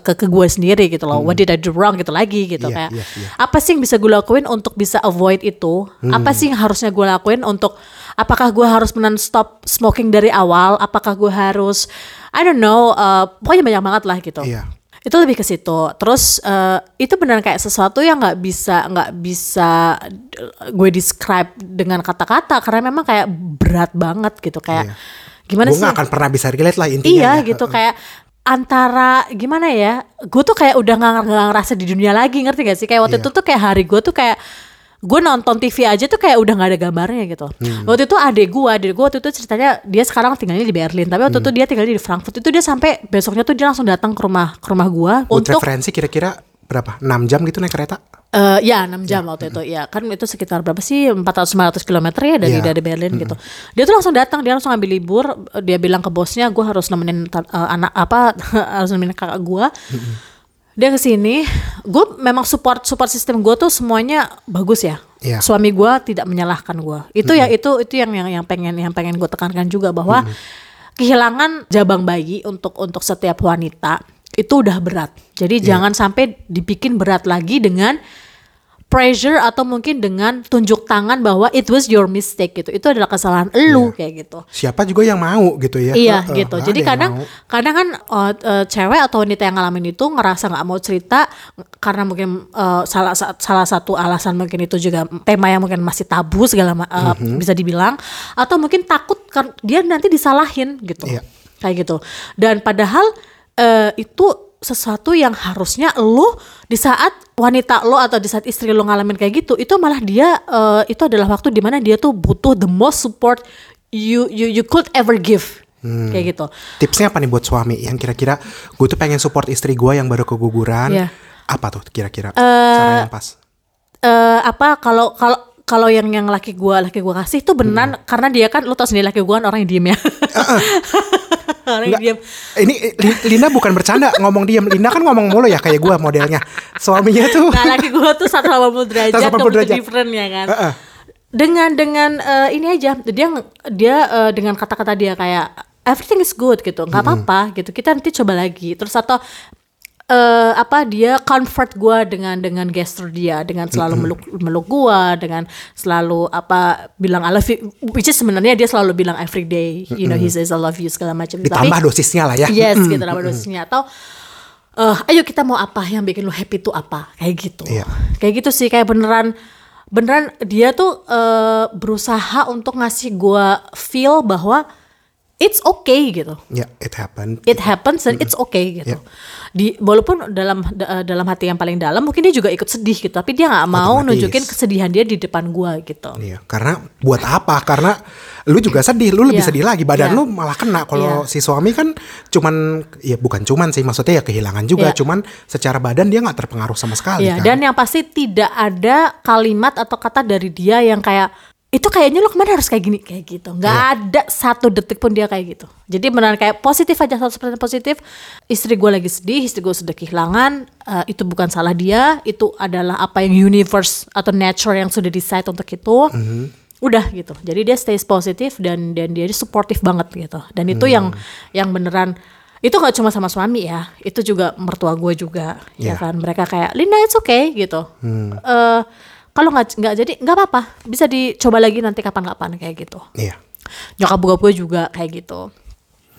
ke, ke gue sendiri gitu loh. What did I do wrong gitu lagi gitu Iya, kayak iya, iya. apa sih yang bisa gue lakuin untuk bisa avoid itu? Apa sih yang harusnya gue lakuin untuk apakah gue harus menan stop smoking dari awal? Apakah gue harus I don't know uh, pokoknya banyak banget lah gitu. Iya. Itu lebih ke situ terus eh, itu benar kayak sesuatu yang nggak bisa nggak bisa eh, gue describe dengan kata-kata karena memang kayak berat banget gitu kayak Iya. gimana Gue sih nggak akan pernah bisa relate lah intinya. iya ya. gitu kayak antara gimana ya gue tuh kayak udah nggak nggak ngerasa di dunia lagi ngerti gak sih kayak waktu Iya. itu tuh kayak hari gue tuh kayak gue nonton TV aja tuh kayak udah nggak ada gambarnya gitu. Hmm. Waktu itu adek gue, adek gue waktu itu ceritanya dia sekarang tinggalnya di Berlin, tapi waktu Hmm. itu dia tinggalnya di Frankfurt. Itu dia sampai besoknya tuh dia langsung datang ke rumah ke rumah gue Buat untuk referensi kira-kira berapa? 6 jam gitu naik kereta? Eh ya 6 jam waktu itu ya kan itu sekitar berapa sih 400-500 km ya dari Iya. dari Berlin gitu dia tuh langsung datang dia langsung ambil libur dia bilang ke bosnya gue harus nemenin eh, anak apa (laughs) harus nemenin kakak gue dia ke sini gue memang support support sistem gue tuh semuanya bagus ya. Iya. suami gue tidak menyalahkan gue itu ya itu itu yang yang yang pengen yang pengen gue tekankan juga bahwa kehilangan jabang bayi untuk untuk setiap wanita itu udah berat. Jadi jangan sampai dibikin berat lagi dengan pressure atau mungkin dengan tunjuk tangan bahwa it was your mistake gitu. Itu adalah kesalahan elu kayak gitu. Siapa juga yang mau gitu ya? Iya Heeh, gitu. nggak Jadi kadang kadang kan uh, uh, cewek atau wanita yang ngalamin itu ngerasa nggak mau cerita karena mungkin uh, salah sa- salah satu alasan mungkin itu juga tema yang mungkin masih tabu segala uh, Mhm. bisa dibilang atau mungkin takut kan dia nanti disalahin gitu. Iya. Kayak gitu. Dan padahal uh, itu sesuatu yang harusnya lo di saat wanita lo atau di saat istri lo ngalamin kayak gitu itu malah dia uh, itu adalah waktu di mana dia tuh butuh the most support you you you could ever give Hmm. kayak gitu Tipsnya apa nih buat suami yang kira-kira gue tuh pengen support istri gue yang baru keguguran? Iya. Apa tuh kira-kira cara yang pas? eh apa kalau kalau kalau yang yang laki gua laki gua kasih tuh beneran Hmm. karena dia kan lo tau sendiri laki gua kan orang yang diem ya (laughs) orang diem. Ini Li- Lina bukan bercanda. Ngomong diam. Lina kan ngomong mulu ya kayak gue modelnya. Suaminya tuh nah laki gua tuh 180 derajat 180 complete derajat. different ya kan? Heeh. dengan dengan eh, ini aja. Dia dia eh, dengan kata-kata dia kayak everything is good gitu. Nggak apa-apa gitu. Kita nanti coba lagi. Terus atau eh, apa dia comfort gua dengan dengan gesture dia dengan selalu meluk meluk gua dengan selalu apa bilang I love you which is sebenarnya dia selalu bilang every day you know he says I love you segala macam. Ditambah dosisnya lah ya. yes gitu nama dosisnya. Atau eh ayo kita mau apa yang bikin lu happy tuh apa? Kayak gitu. Iya. kayak gitu sih kayak beneran beneran dia tuh eh, berusaha untuk ngasih gua feel bahwa it's okay gitu Ya, it happened. it happens and it's okay gitu Iya. di walaupun dalam da- dalam hati yang paling dalam mungkin dia juga ikut sedih gitu tapi dia nggak mau Otomatis. nunjukin kesedihan dia di depan gua gitu Iya, karena buat apa? Karena lu juga sedih, lu lebih Iya. sedih lagi. Badan Iya. lu malah kena. Kalau Iya. si suami kan cuman, ya bukan cuman sih, maksudnya ya kehilangan juga. Iya. Cuman secara badan dia nggak terpengaruh sama sekali Iya, kan. dan yang pasti tidak ada kalimat atau kata dari dia yang kayak itu kayaknya lo ke mana harus kayak gini kayak gitu nggak Iya. ada satu detik pun dia kayak gitu jadi benar kayak positif aja 100% positif istri gue lagi sedih istri gue sudah kehilangan eh, itu bukan salah dia itu adalah apa yang universe atau nature yang sudah decide untuk itu Mhm. udah gitu jadi dia stays positif dan dan dia supportive banget gitu dan itu Hmm. yang yang beneran itu nggak cuma sama suami ya itu juga mertua gue juga ya Iya. Hmm. kan mereka kayak Linda it's okay gitu Eh, kalau nggak nggak jadi nggak apa-apa bisa dicoba lagi nanti kapan-kapan kayak gitu Iya. nyokap bokap gue juga kayak gitu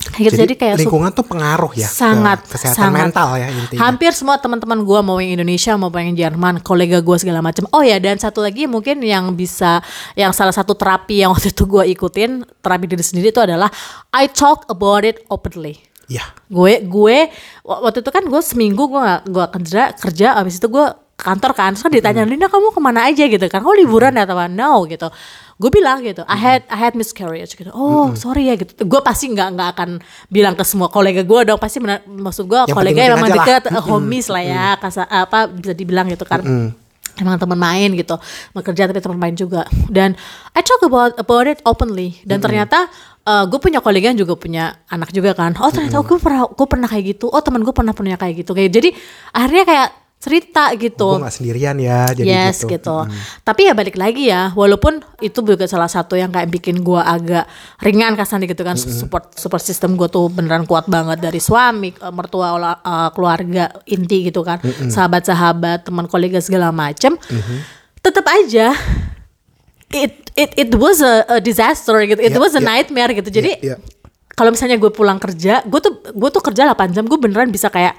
kayak gitu Jadi, jadi, kayak lingkungan tuh pengaruh ya sangat ke kesehatan sangat. mental ya intinya. hampir semua teman-teman gue mau yang Indonesia mau yang Jerman kolega gue segala macam oh ya dan satu lagi mungkin yang bisa yang salah satu terapi yang waktu itu gue ikutin terapi diri sendiri itu adalah I talk about it openly Iya. gue gue wa- waktu itu kan gue seminggu gue gak, gue kerja kerja abis itu gue kantor kan terus kan ditanya Linda kamu ke mana aja? gitu kan. Kamu liburan ya atau apa? no gitu. Gue bilang gitu I had I had miscarriage gitu. Oh sorry ya gitu. Gue pasti nggak nggak akan bilang ke semua kolega gue dong. Pasti benar maksud gue Yang kolega yang memang dekat eh, homies lah ya kasa apa bisa dibilang gitu kan. Emang teman main gitu bekerja tapi teman main juga. Dan I talk about about it openly. Dan ternyata gue punya kolega yang juga punya anak juga kan. Oh ternyata gue pernah gue pernah kayak gitu. Oh teman gue pernah punya kayak gitu. Kayak jadi akhirnya kayak cerita gitu Gue gak sendirian ya jadi yes gitu. gitu. Tapi ya balik lagi ya, walaupun itu juga salah satu yang kayak bikin gua agak ringan kasarnya gitu kan support support system gue tuh beneran kuat banget dari suami, eh, mertua, eh, keluarga inti gitu kan, sahabat-sahabat, teman kolega segala macem. Tetap aja it it it was a, a disaster gitu, it Iya, was a iya. nightmare gitu. Jadi Iya, iya. kalau misalnya gue pulang kerja, gue tuh gue tuh kerja 8 jam, gue beneran bisa kayak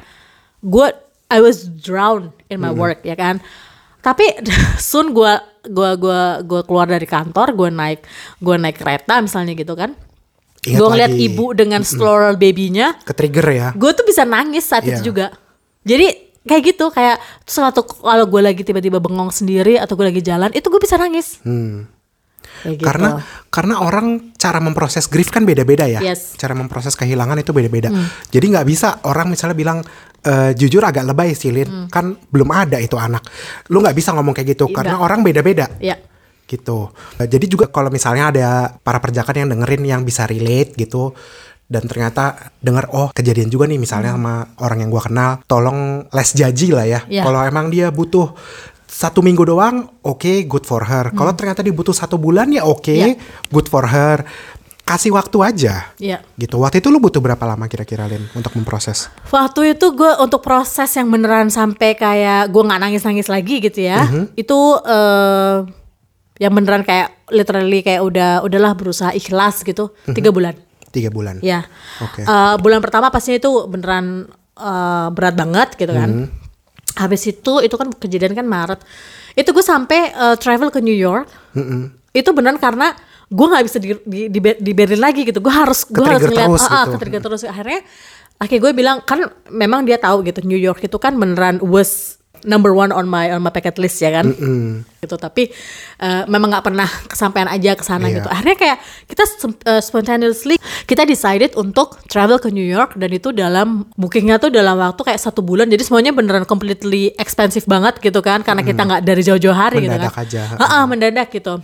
gue I was drowned in my work ya kan. Tapi (laughs) soon gue gua gua gua keluar dari kantor, gue naik gue naik kereta misalnya gitu kan. Gue ngeliat lagi. ibu dengan stroller babynya, Ke trigger ya. gue tuh bisa nangis saat Iya. itu juga. Jadi kayak gitu kayak suatu kalau gue lagi tiba-tiba bengong sendiri atau gue lagi jalan itu gue bisa nangis. Gitu. Karena karena orang cara memproses grief kan beda-beda ya. Yes. Hmm. Cara memproses kehilangan itu beda-beda. Jadi nggak bisa orang misalnya bilang "Eh, jujur agak lebay sih Lin, Hmm. kan belum ada itu anak. Lu nggak bisa ngomong kayak gitu karena Nggak. orang beda-beda. ya gitu. Eh, Jadi juga kalau misalnya ada para perjakan yang dengerin yang bisa relate gitu dan ternyata denger oh kejadian juga nih misalnya sama orang yang gua kenal, tolong less judgy lah ya. Iya. Kalau emang dia butuh satu minggu doang, oke, good for her. Kalau ternyata dia butuh satu bulan ya oke, Iya. good for her. Kasih waktu aja. Iya. Gitu. Waktu itu lu butuh berapa lama kira-kira Lin untuk memproses? Waktu itu gue untuk proses yang beneran sampai kayak gue nggak nangis-nangis lagi gitu ya. Itu eh yang beneran kayak literally kayak udah udahlah berusaha ikhlas gitu. Tiga bulan. Tiga bulan. Ya. Oke. Eh, bulan pertama pastinya itu beneran eh, berat banget gitu kan. Habis itu itu kan kejadian kan Maret. Itu gue sampai eh, travel ke New York. Itu beneran karena gue nggak bisa di, di, di, di Berlin lagi gitu. Gue harus gue harus ngeliat terus ah, ah, gitu. terus. Akhirnya akhirnya gue bilang kan memang dia tahu gitu New York itu kan beneran was number one on my on my bucket list ya kan? Gitu. Tapi eh, memang nggak pernah kesampaian aja ke sana Iya. gitu. Akhirnya kayak kita eh, spontaneously kita decided untuk travel ke New York dan itu dalam bookingnya tuh dalam waktu kayak satu bulan. Jadi semuanya beneran completely expensive banget gitu kan karena kita nggak dari jauh-jauh hari gitu Mendadak kan. aja. Ha-ha, mendadak gitu.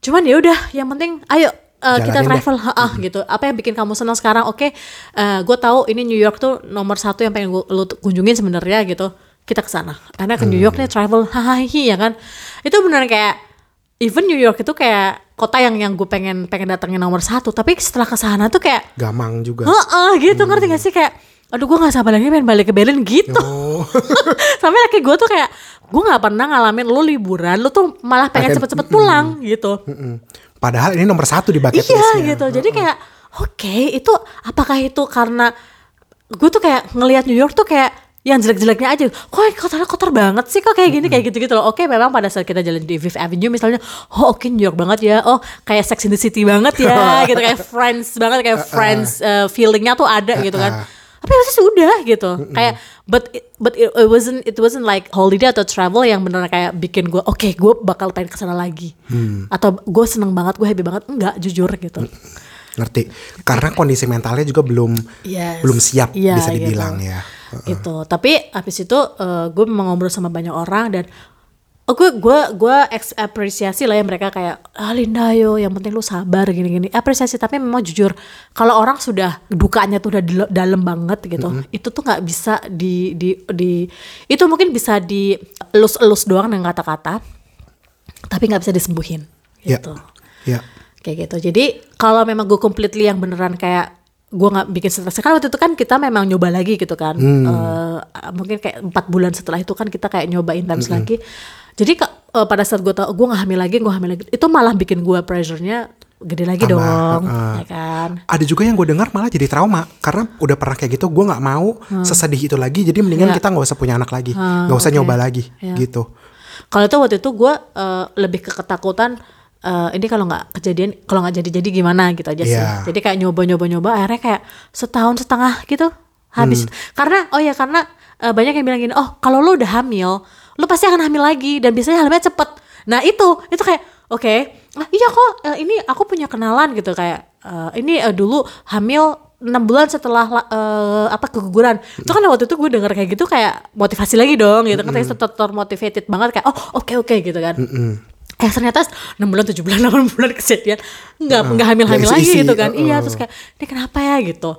Cuman ya udah yang penting ayo eh, kita deh. travel. Ha-ah, gitu. Apa yang bikin kamu senang sekarang? Oke gue tahu ini New York tuh nomor satu yang pengen gue lu kunjungin sebenarnya gitu kita ke sana. Karena ke New York nih travel hahaha ya kan? Itu beneran kayak even New York itu kayak kota yang yang gue pengen pengen datengin nomor satu. Tapi setelah ke sana tuh kayak Gamang juga. Heeh gitu ngerti gak sih? Kayak aduh gue gak sabar lagi pengen balik ke Berlin gitu. Oh. (laughs) sampai laki gue tuh kayak gue nggak pernah ngalamin lu liburan lu tuh malah pengen cepet-cepet pulang gitu. Mm-mm. Padahal ini nomor satu di bucket iya listnya. gitu. Jadi kayak oke itu apakah itu karena gue tuh kayak ngelihat New York tuh kayak yang jelek-jeleknya aja. Kok kotornya kotor banget sih? Kok kayak gini kayak gitu-gitu loh. Oke memang pada saat kita jalan di Fifth Avenue misalnya oh oke New York banget ya. Oh kayak Sex in the City banget ya (laughs) gitu. Kayak Friends banget kayak Friends uh, feelingnya tuh ada gitu kan. Tapi itu sudah gitu. Kayak but it, but it, it wasn't it wasn't like holiday atau travel yang beneran kayak bikin gue oke gue bakal pengen ke sana lagi. Atau gue seneng banget gue happy banget. Enggak jujur gitu. Ngerti. Karena kondisi mentalnya juga belum Yes. belum siap Iya, bisa gitu. dibilang gitu. Tapi habis itu gue memang ngobrol sama banyak orang dan Oh, gue gue gue ex- apresiasi lah ya mereka kayak ah Linda yo yang penting lu sabar gini-gini. Apresiasi tapi memang jujur kalau orang sudah dukanya tuh udah dalam banget gitu itu tuh nggak bisa di di di itu mungkin bisa di elus-elus doang dengan kata-kata tapi nggak bisa disembuhin Ya. gitu. Ya. kayak gitu. Jadi kalau memang gue completely yang beneran kayak gue nggak bikin stres kan waktu itu kan kita memang nyoba lagi gitu kan Eh, mungkin kayak empat bulan setelah itu kan kita kayak nyoba intens lagi jadi eh, pada saat gue tau gue nggak hamil lagi gue hamil lagi itu malah bikin gue pressure-nya gede lagi dong heeh. ya kan Ada juga yang gue dengar malah jadi trauma karena udah pernah kayak gitu. Gue nggak mau sesedih itu lagi. Jadi mendingan Ya. kita nggak usah punya anak lagi, Ah, nggak usah oke. nyoba lagi, Ya. gitu. Kalau itu waktu itu gue eh, lebih ke ketakutan eh, ini kalau nggak kejadian kalau nggak jadi-jadi gimana gitu aja sih. Iya. Jadi kayak nyoba-nyoba-nyoba akhirnya kayak setahun setengah gitu habis. Karena oh ya karena eh, banyak yang bilang gini, "Oh, kalau lo udah hamil, lo pasti akan hamil lagi dan biasanya hamilnya cepet." Nah, itu itu kayak oke, ah, iya kok eh, ini aku punya kenalan gitu kayak eh, ini eh, dulu hamil enam bulan setelah la- eh, apa keguguran itu kan waktu itu gue denger kayak gitu kayak motivasi lagi dong gitu kan tadi ter termotivated banget kayak oh oke oke gitu kan eh ternyata 6 bulan 7 bulan (laughs) 8 bulan kejadian. Nggak nggak hamil hamil lagi gitu kan. Iya uh-uh. terus kayak ini kenapa ya? gitu.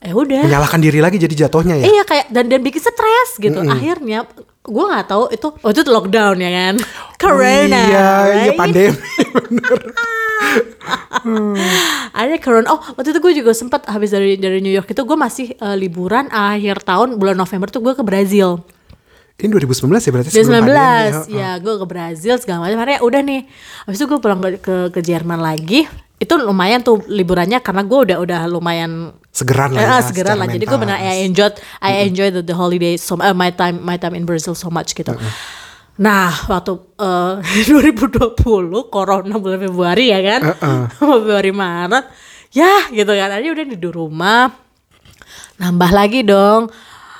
Eh udah. Menyalahkan diri lagi jadi jatuhnya ya. iya kayak dan dan bikin stres gitu. Akhirnya gue nggak tahu itu oh itu lockdown ya kan. Corona Oh, iya, iya right? pandemi. (laughs) (laughs) ada corona. Oh waktu itu gue juga sempat habis dari dari New York itu gue masih eh, liburan akhir tahun bulan November tuh gue ke Brazil Ini 2019 ya berarti 2019 sebelum pandemi. ya gue ke Brazil segala macam. Akhirnya udah nih habis itu gue pulang ke, ke ke Jerman lagi. Itu lumayan tuh liburannya karena gue udah udah lumayan Segeran lah Eh, ya. ah, segeran lah. Jadi gue benar I enjoyed I enjoyed the, the holiday so uh, my time my time in Brazil so much gitu. Nah, waktu eh, (laughs) 2020 corona bulan Februari ya kan, (laughs) Februari Maret, ya gitu kan, aja udah di rumah, nambah lagi dong,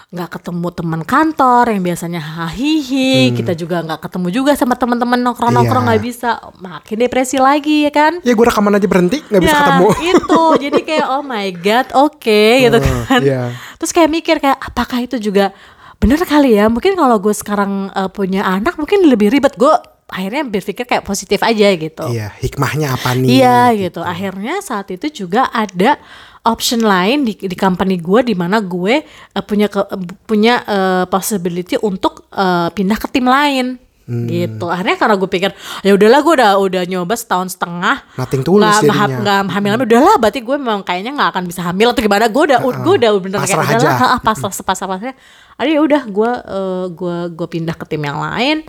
nggak ketemu teman kantor yang biasanya hahihi, kita juga nggak ketemu juga sama teman-teman nongkrong-nongkrong Iya. nggak bisa, makin depresi lagi ya kan. Ya gue rekaman aja berhenti nggak bisa Ya, ketemu. (laughs) itu jadi kayak oh my god oke (laughs) gitu kan iya. terus kayak mikir kayak apakah itu juga bener kali ya mungkin kalau gue sekarang eh, punya anak mungkin lebih ribet gue akhirnya berpikir kayak positif aja gitu Iya, hikmahnya apa nih? Iya gitu. Akhirnya saat itu juga ada option lain di di company gue di mana gue eh, punya ke- punya eh, possibility untuk eh, pindah ke tim lain. Hmm. gitu. Akhirnya karena gue pikir ya udahlah gue udah udah nyoba setahun setengah Nothing tulus nggak nggak nggak hamil hamil udahlah berarti gue memang kayaknya nggak akan bisa hamil. Atau gimana gue udah gue udah bener kayak udahlah aja. ah, pasrah sepasrah pasrahnya. Ada ya udah gue eh, gue gue pindah ke tim yang lain.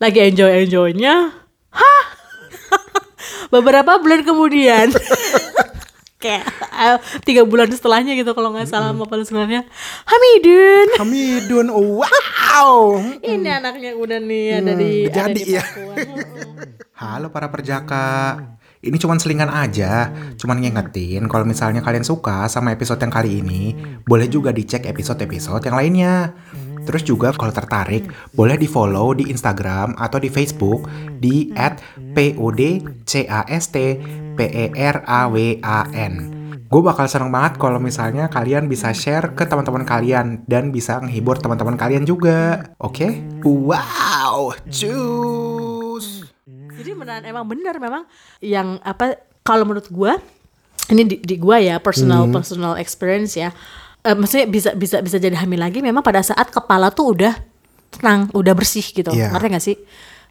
Lagi enjoy enjoynya hah? (laughs) Beberapa bulan kemudian (laughs) kayak eh, tiga bulan setelahnya gitu kalau nggak salah sama pada sebenarnya Hamidun. Hamidun, wow. (laughs) ini anaknya udah nih ada di ada jadi di ya. (laughs) Halo para perjaka. Ini cuman selingan aja, cuman ngingetin kalau misalnya kalian suka sama episode yang kali ini, boleh juga dicek episode-episode yang lainnya. Terus juga kalau tertarik, boleh di follow di Instagram atau di Facebook di @podcastperawan. Gue bakal seneng banget kalau misalnya kalian bisa share ke teman-teman kalian dan bisa menghibur teman-teman kalian juga. Oke? Wow, cus. Jadi beneran emang bener memang yang apa kalau menurut gua ini di, di gua ya personal personal experience ya. Eh, maksudnya bisa bisa bisa jadi hamil lagi memang pada saat kepala tuh udah tenang, udah bersih gitu. Iya. Ngerti gak sih?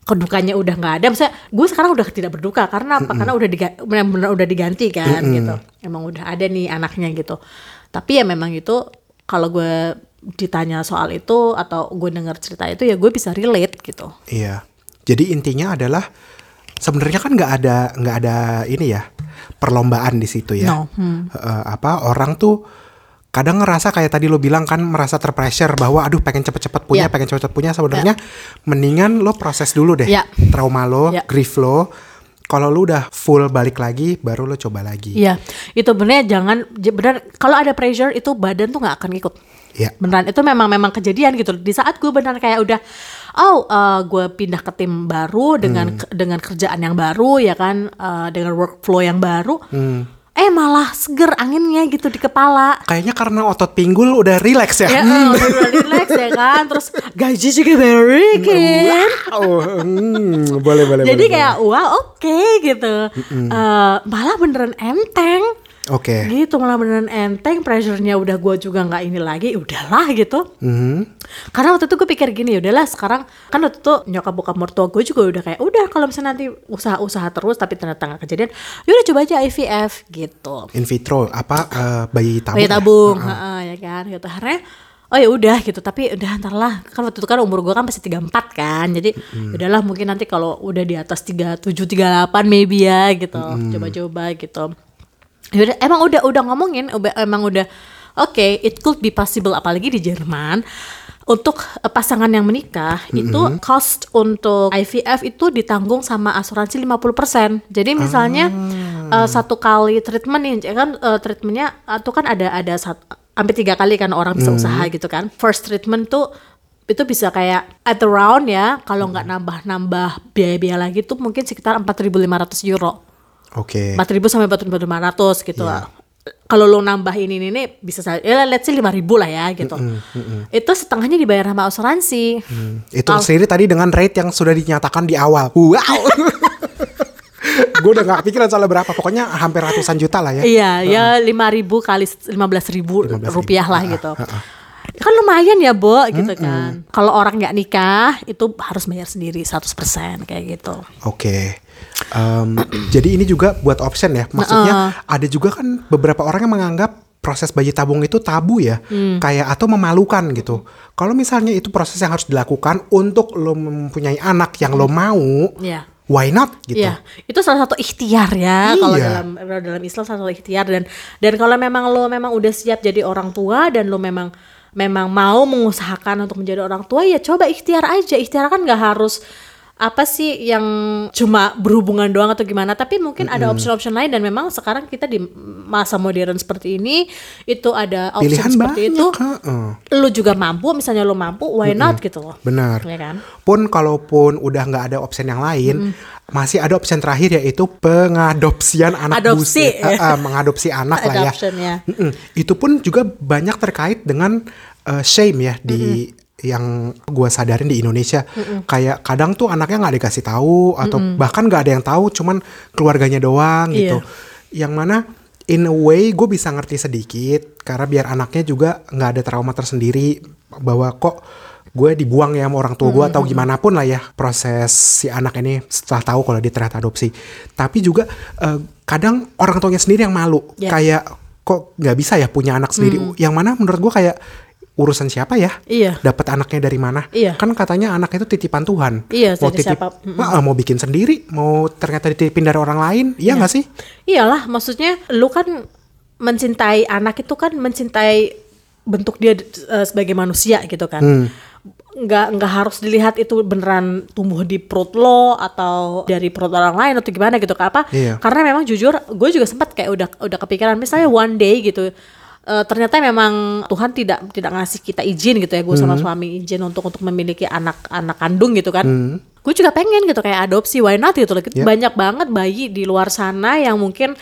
Kedukanya udah nggak ada. Misalnya gue sekarang udah tidak berduka karena apa? Karena udah diga, benar-benar udah diganti kan gitu. Emang udah ada nih anaknya gitu. Tapi ya memang itu kalau gue ditanya soal itu atau gue dengar cerita itu ya gue bisa relate gitu. Iya. Jadi intinya adalah sebenarnya kan nggak ada nggak ada ini ya perlombaan di situ ya. No, hmm. Eh, apa orang tuh kadang ngerasa kayak tadi lo bilang kan merasa terpressure bahwa aduh pengen cepet-cepet punya, Ya. pengen cepet-cepet punya sebenarnya mendingan lo proses dulu deh Ya. trauma lo, Ya. grief lo. Kalau lo udah full balik lagi, baru lo coba lagi. Iya, itu benernya jangan bener kalau ada pressure itu badan tuh nggak akan ikut. Iya. Beneran itu memang memang kejadian gitu. Di saat gue beneran kayak udah, oh eh, gue pindah ke tim baru dengan ke- dengan kerjaan yang baru ya kan, eh, dengan workflow yang baru. Eh malah seger anginnya gitu di kepala. Kayaknya karena otot pinggul udah relax ya. Ya, Hmm. eh, udah (laughs) relax ya kan, terus gaji juga kan. Wow, hmm, boleh boleh. Jadi boleh, kayak wah oke gitu, Eh, malah beneran enteng. Oke. gitu malah beneran enteng pressure-nya udah gue juga nggak ini lagi udahlah gitu Mhm. karena waktu itu gue pikir gini udahlah sekarang kan waktu itu nyokap bokap mertua gue juga udah kayak udah kalau misalnya nanti usaha-usaha terus tapi ternyata nggak kejadian yaudah coba aja IVF gitu In vitro apa eh, bayi tabung? bayi ya? tabung heeh, ya kan gitu akhirnya oh ya udah gitu tapi udah ntar lah kan waktu itu kan umur gue kan masih 34 kan jadi udahlah mungkin nanti kalau udah di atas 37 38 maybe ya gitu coba-coba gitu Yaudah, emang udah udah ngomongin emang udah oke it could be possible apalagi di Jerman untuk eh, pasangan yang menikah itu cost untuk IVF itu ditanggung sama asuransi 50%. Jadi misalnya eh, satu kali treatment nih ya kan eh, treatmentnya itu kan ada ada satu, hampir tiga kali kan orang bisa usaha gitu kan. First treatment tuh itu bisa kayak at around ya kalau nggak nambah-nambah biaya-biaya lagi tuh mungkin sekitar 4.500 euro. Oke. 4000 sampai 4500 gitu Iya. Kalau lo nambah ini ini, ini bisa saja ya let's say 5000 lah ya gitu. Itu setengahnya dibayar sama asuransi. Itu sendiri tadi dengan rate yang sudah dinyatakan di awal. Wow. (laughs) Gue udah gak kepikiran soalnya berapa. Pokoknya hampir ratusan juta lah ya. Iya, ya 5000 kali 15000 15.000. rupiah lah Ah, gitu. Kan lumayan ya, Bo, gitu kan. Kalau orang nggak nikah itu harus bayar sendiri 100% kayak gitu. Oke. Em, (clears throat) jadi ini juga buat option ya. Maksudnya ada juga kan beberapa orang yang menganggap proses bayi tabung itu tabu ya, Hmm. kayak atau memalukan gitu. Kalau misalnya itu proses yang harus dilakukan untuk lo mempunyai anak yang lo mau, Iya. why not gitu? Iya, itu salah satu ikhtiar ya kalau Iya. dalam dalam Islam salah satu ikhtiar dan dan kalau memang lo memang udah siap jadi orang tua dan lo memang memang mau mengusahakan untuk menjadi orang tua ya coba ikhtiar aja. Ikhtiar kan nggak harus apa sih yang cuma berhubungan doang atau gimana tapi mungkin ada option-option lain dan memang sekarang kita di masa modern seperti ini itu ada option Pilihan seperti banyak. itu heeh. lu juga mampu misalnya lu mampu why not gitu loh Benar. ya kan Pun kalaupun udah nggak ada option yang lain, masih ada option terakhir yaitu pengadopsian anak Adopsi. buset. Ah, ah, mengadopsi anak lah ya. Ya. Itu pun juga banyak terkait dengan eh, shame ya di yang gua sadarin di Indonesia. Kayak kadang tuh anaknya nggak dikasih tahu atau bahkan nggak ada yang tahu cuman keluarganya doang gitu. Iya. yang mana in a way gue bisa ngerti sedikit karena biar anaknya juga nggak ada trauma tersendiri bahwa kok gue dibuang ya sama orang tua gue atau gimana pun lah ya proses si anak ini setelah tahu kalau dia ternyata adopsi. Tapi juga eh, kadang orang tuanya sendiri yang malu. Ya. kayak kok nggak bisa ya punya anak sendiri? Yang mana menurut gue kayak urusan siapa ya Iya. dapat anaknya dari mana Iya. kan katanya anak itu titipan Tuhan Iya, mau titip siapa- Wah, mau bikin sendiri mau ternyata dititipin dari orang lain iya nggak sih Iyalah, maksudnya lu kan mencintai anak itu kan mencintai bentuk dia eh, sebagai manusia gitu kan. Hmm. Nggak nggak harus dilihat itu beneran tumbuh di perut lo atau dari perut orang lain atau gimana gitu apa? Iya. Karena memang jujur, gue juga sempat kayak udah udah kepikiran misalnya one day gitu. Eh, ternyata memang Tuhan tidak tidak ngasih kita izin gitu ya gue sama suami izin untuk untuk memiliki anak anak kandung gitu kan gue juga pengen gitu kayak adopsi why not gitu loh Ya. banyak banget bayi di luar sana yang mungkin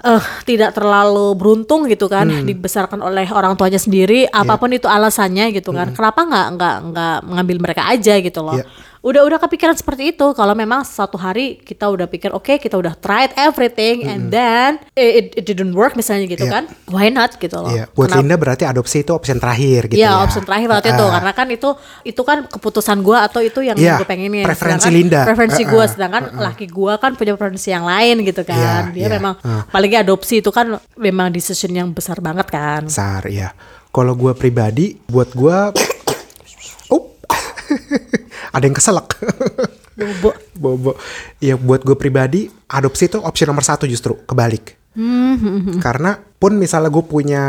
eh tidak terlalu beruntung gitu kan Hmm. dibesarkan oleh orang tuanya sendiri Ya. apa pun itu alasannya gitu kan kenapa nggak nggak nggak mengambil mereka aja gitu loh Ya. Udah udah kepikiran seperti itu kalau memang satu hari kita udah pikir oke kita udah tried everything and then it, it didn't work misalnya gitu Iya. kan why not gitu loh Iya, buat Kenapa- Linda berarti adopsi itu opsi terakhir gitu Iya, ya. option terakhir waktu itu Ah, karena kan itu itu kan keputusan gua atau itu yang Iya, gue pengenin. preferensi Sedangkan Linda. Preferensi gua ah, sedangkan laki gua kan punya preferensi yang lain gitu kan. Iya, Dia iya. memang Ah. apalagi adopsi itu kan memang decision yang besar banget kan. besar ya. Kalau gue pribadi, buat gue, (coughs) oh, (laughs) ada yang keselak. (laughs) Bobo. Bobo. Ya buat gue pribadi, adopsi itu opsi nomor satu justru kebalik. Hmm, Karena pun misalnya gue punya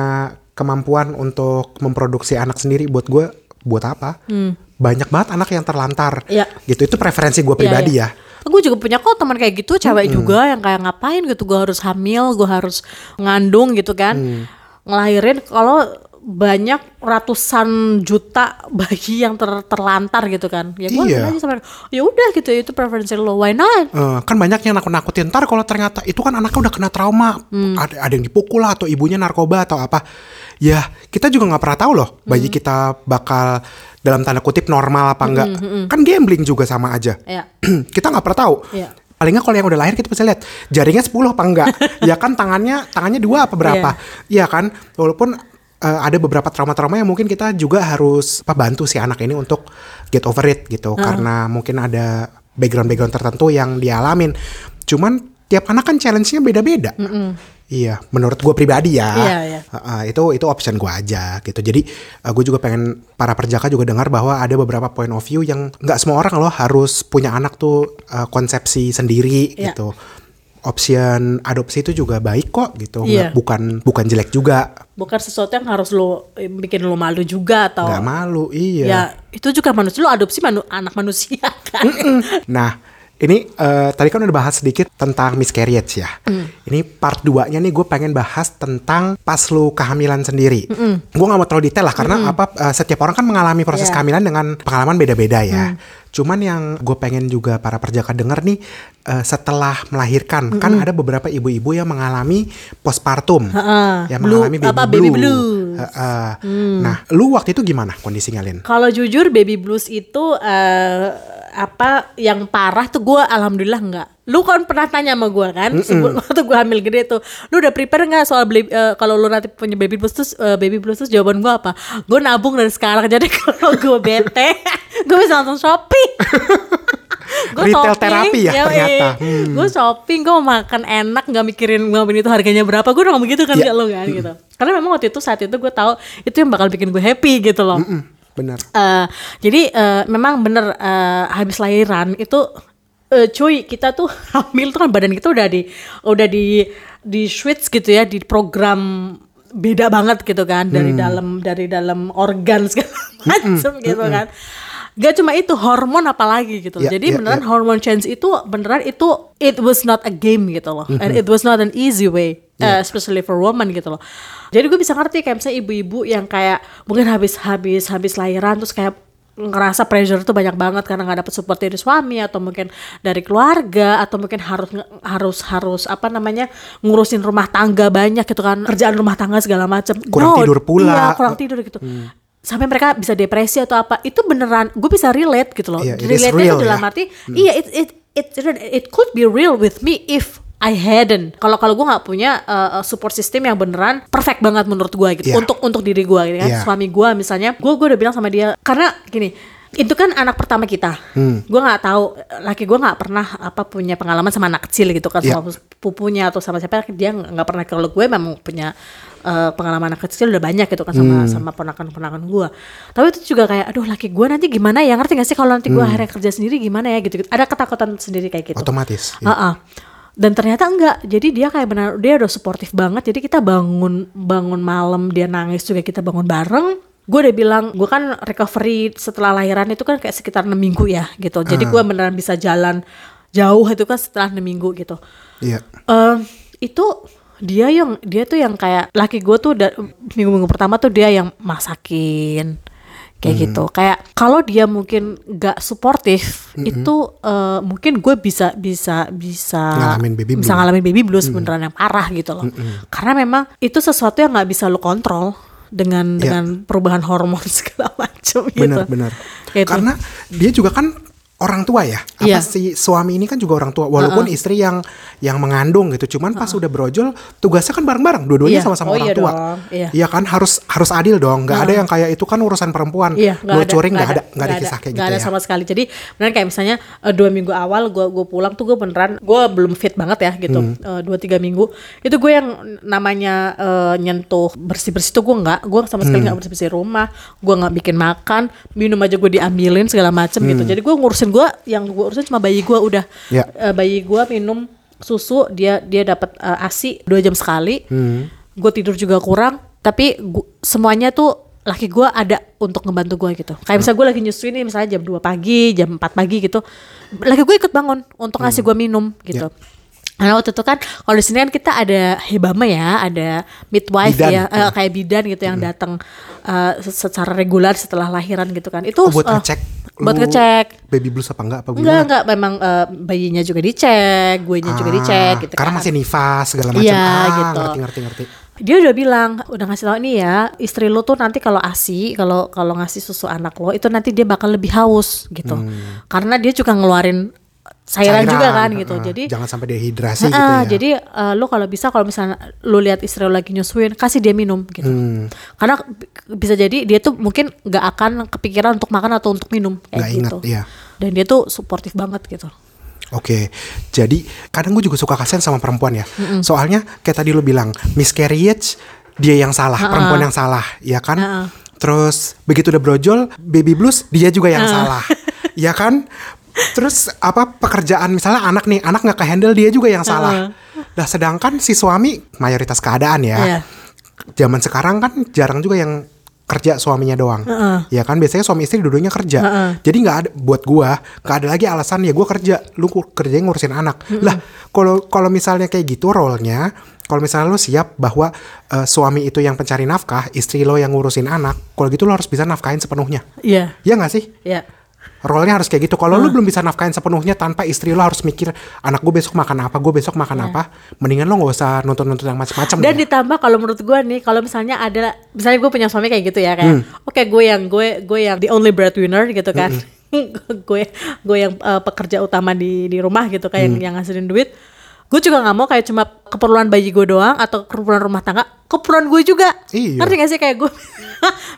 kemampuan untuk memproduksi anak sendiri, buat gue, buat apa? Banyak banget anak yang terlantar. Hmm. Iya. Gitu itu preferensi gue pribadi ya. Gue juga punya kok teman kayak gitu, cewek juga yang kayak ngapain gitu. Gue harus hamil, gue harus ngandung gitu kan. Mm. Ngelahirin kalau banyak ratusan juta (laughs) bayi yang ter- terlantar gitu kan. Ya gue Iya. aja sama ya udah gitu itu preferensi lo why not? Eh, kan banyak yang nakut-nakutin. Ntar kalau ternyata itu kan anaknya udah kena trauma. Ada ada yang dipukul lah atau ibunya narkoba atau apa. Ya kita juga nggak pernah tahu loh bayi kita bakal dalam tanda kutip normal apa enggak kan gambling juga sama aja. Ya. (clears throat) kita nggak pernah tahu. Iya. paling nggak kalau yang udah lahir kita bisa lihat jaringnya 10 apa enggak (laughs) ya kan tangannya tangannya dua apa berapa? Iya kan? Walaupun eh, ada beberapa trauma-trauma yang mungkin kita juga harus apa, bantu si anak ini untuk get over it gitu karena mungkin ada background-background tertentu yang dialamin cuman tiap anak kan challenge-nya beda-beda Iya, menurut gue pribadi ya, Iya, iya. Uh, uh, itu itu option gue aja gitu. Jadi gue juga pengen para perjaka juga dengar bahwa ada beberapa point of view yang nggak semua orang loh harus punya anak tuh uh, konsepsi sendiri Iya. gitu. Option adopsi itu juga baik kok gitu, Iya. Nggak- bukan bukan jelek juga, Bukan sesuatu yang harus lo eh, bikin lo malu juga atau nggak malu, iya. ya itu juga manusia lo adopsi manu- anak manusia (laughs) kan. Nah, ini eh, tadi kan udah bahas sedikit tentang miscarriage ya. Ini part 2-nya nih gue pengen bahas tentang pas lu kehamilan sendiri. Gue gak mau terlalu detail lah karena apa eh, setiap orang kan mengalami proses Yeah. kehamilan dengan pengalaman beda-beda ya. Cuman yang gue pengen juga para perjaka denger nih eh, setelah melahirkan kan ada beberapa ibu-ibu yang mengalami postpartum, Heeh. yang Blue- mengalami baby apa, blue. baby blues. Heeh. Nah, lu waktu itu gimana kondisinya Lin? Kalau jujur baby blues itu eh, apa yang parah tuh gue alhamdulillah enggak. Lu kan pernah tanya sama gue kan sebelum (laughs) waktu gue hamil gede tuh, lu udah prepare nggak soal beli- eh, kalau lu nanti punya baby blues terus eh, baby blues terus jawaban gue apa? Gue nabung dari sekarang (laughs) jadi kalau gue bete (laughs) gue bisa langsung shopping. Gua Retail terapi ya, ternyata. Gue shopping, gue makan enak, nggak mikirin ngomongin itu harganya berapa. Gue udah ngomong gitu kan Iya. ke lo kan gitu. Karena memang waktu itu saat itu gue tahu itu yang bakal bikin gue happy gitu loh. Hmm, bener. Eh, jadi eh, memang bener eh, habis lahiran itu eh, cuy kita tuh (laughs) hamil tuh kan badan kita udah di udah di di switch gitu ya di program beda banget gitu kan dari Hmm. dalam dari dalam organ (laughs) segala macam gitu kan. Gak cuma itu hormon apalagi gitu loh. Ya, Jadi ya, beneran ya. hormone change itu beneran itu it was not a game gitu loh. And Mm-hmm. it was not an easy way. uh, especially for woman gitu loh. Jadi gue bisa ngerti kayak misalnya ibu-ibu yang kayak mungkin habis habis lahiran terus kayak ngerasa pressure tuh banyak banget karena nggak dapet support dari suami atau mungkin dari keluarga atau mungkin harus harus harus apa namanya ngurusin rumah tangga banyak gitu kan kerjaan rumah tangga segala macam Kurang tidur pula. iya kurang tidur gitu sampai mereka bisa depresi atau apa itu beneran gue bisa relate gitu loh is relate real itu dalam ya. arti iya it, it it it could be real with me if I hadn't. Kalau kalau gue nggak punya uh, support system yang beneran perfect banget menurut gue gitu Iya. untuk untuk diri gue gitu kan. Iya. Suami gue misalnya, gue gue udah bilang sama dia karena gini itu kan anak pertama kita. Hmm. Gue nggak tahu laki gue nggak pernah apa punya pengalaman sama anak kecil gitu kan Iya. sama pupunya atau sama siapa dia nggak pernah kalau gue memang punya uh, pengalaman anak kecil udah banyak gitu kan sama Hmm. sama ponakan-ponakan gue. Tapi itu juga kayak aduh laki gue nanti gimana ya ngerti gak sih kalau nanti gue Hmm. akhirnya kerja sendiri gimana ya gitu, gitu. Ada ketakutan sendiri kayak gitu. Otomatis. ya. Ah, ah. Dan ternyata enggak. Jadi dia kayak benar dia udah suportif banget. Jadi kita bangun bangun malam dia nangis juga kita bangun bareng. Gue udah bilang, gue kan recovery setelah lahiran itu kan kayak sekitar 6 minggu ya gitu. Jadi gue beneran bisa jalan jauh itu kan setelah 6 minggu gitu. Iya. Eh itu dia yang dia tuh yang kayak laki gue tuh minggu-minggu pertama tuh dia yang masakin kayak gitu kayak kalau dia mungkin gak suportif itu eh, mungkin gue bisa bisa bisa Ngalamin baby bisa blues. ngalamin baby blues beneran yang parah gitu loh karena memang itu sesuatu yang nggak bisa lo kontrol dengan Iya. dengan perubahan hormon (laughs) segala macam gitu Benar, benar. Gitu. Karena dia juga kan orang tua ya. Apa Iya. si suami ini kan juga orang tua walaupun istri yang yang mengandung gitu. Cuman pas udah brojol tugasnya kan bareng-bareng dua-duanya Iya. sama-sama Oh, orang iya tua. dong. Iya. kan harus harus adil dong. nggak ada yang kayak itu kan urusan perempuan. Iya, nggak ada, Lucuring nggak ada nggak ada kisah kayak nggak gitu ada ya. sama sekali. Jadi benar kayak misalnya eh, dua minggu awal gue gue pulang tuh gue beneran gue belum fit banget ya gitu. Hmm. Eh, dua tiga minggu itu gue yang namanya eh, nyentuh bersih bersih tuh gue nggak. Gue sama sekali Hmm. nggak bersih bersih rumah. Gue nggak bikin makan. Minum aja gue diambilin segala macem gitu. Hmm. Jadi gue ngurusin gue yang gue urusin cuma bayi gue udah. Ya. Eh, bayi gue minum susu dia dia dapat eh, asi dua jam sekali. Hmm. Gue tidur juga kurang. Tapi gu- semuanya tuh laki gue ada untuk ngebantu gue gitu. Kayak misalnya gue lagi nyusuin nih misalnya jam 2 pagi, jam 4 pagi gitu. Laki gue ikut bangun untuk ngasih gue minum gitu. Karena waktu itu kan kalau di sini kan kita ada hebama ya, ada midwife Bidan. ya, eh, kayak bidan gitu yang datang eh, se- secara reguler setelah lahiran gitu kan. Itu Oh, buat eh, ngecek buat ngecek. baby blues apa enggak apa Enggak, gimana? enggak memang eh, bayinya juga dicek, gue juga Ah, dicek gitu Karena kan. masih nifas segala macam. Iya, ah, gitu. ngerti ngerti ngerti. Dia udah bilang, udah ngasih tau nih ya, istri lo tuh nanti kalau ASI, kalau kalau ngasih susu anak lo itu nanti dia bakal lebih haus gitu. Karena dia juga ngeluarin cairan, juga kan Cairan, gitu. ah, Jadi jangan sampai dehidrasi gitu Ah, ya. Jadi eh, lu kalau bisa kalau misalnya lu lihat istri lu lagi nyusuin, kasih dia minum gitu. Hmm. Karena bisa jadi dia tuh mungkin nggak akan kepikiran untuk makan atau untuk minum kayak ingat, gitu. iya. Dan dia tuh suportif banget gitu. Oke, jadi kadang gue juga suka kasihan sama perempuan ya. Soalnya kayak tadi lu bilang miscarriage dia yang salah, perempuan yang salah, ya kan? Ha-ha. Terus begitu udah brojol, baby blues dia juga yang salah, (laughs) ya kan? Terus apa pekerjaan misalnya anak nih, anak nggak kehandle dia juga yang salah. Nah sedangkan si suami mayoritas keadaan ya. Iya. Zaman sekarang kan jarang juga yang kerja suaminya doang, ya kan? Biasanya suami istri duduknya kerja, jadi nggak ada buat gua nggak ada lagi alasan ya gua kerja, lu kerjanya ngurusin anak, lah kalau kalau misalnya kayak gitu role-nya, kalau misalnya lu siap bahwa eh, suami itu yang pencari nafkah, istri lo yang ngurusin anak, kalau gitu lo harus bisa nafkahin sepenuhnya, Iya, ya nggak sih? iya. Role-nya harus kayak gitu. Kalau lu belum bisa nafkahin sepenuhnya tanpa istri lo harus mikir anak gue besok makan apa, gue besok makan apa, mendingan lo nggak usah nuntut-nuntut yang macam-macam. Dan deh. ditambah kalau menurut gue nih, kalau misalnya ada, misalnya gue punya suami kayak gitu ya, Hmm. kayak, oke gue yang gue gue yang the only breadwinner gitu kan, (laughs) gue gue yang eh, pekerja utama di di rumah gitu, kayak Hmm. yang, yang ngasilin duit, gue juga nggak mau kayak cuma keperluan bayi gue doang atau keperluan rumah tangga, keperluan gue juga, Iya. ngerti gak sih kayak gue,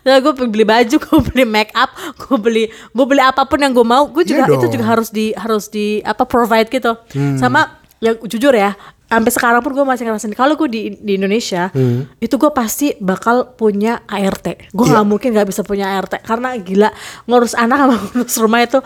misalnya (laughs) gue beli baju, (laughs) gue beli make up, gue beli gue beli apa pun yang gue mau, gue juga Iya itu juga harus di harus di apa provide gitu, Hmm. sama yang jujur ya sampai sekarang pun gue masih ngerasain kalau gue di di Indonesia Hmm. itu gue pasti bakal punya ART gue Iya. nggak mungkin nggak bisa punya ART karena gila ngurus anak sama ngurus rumah itu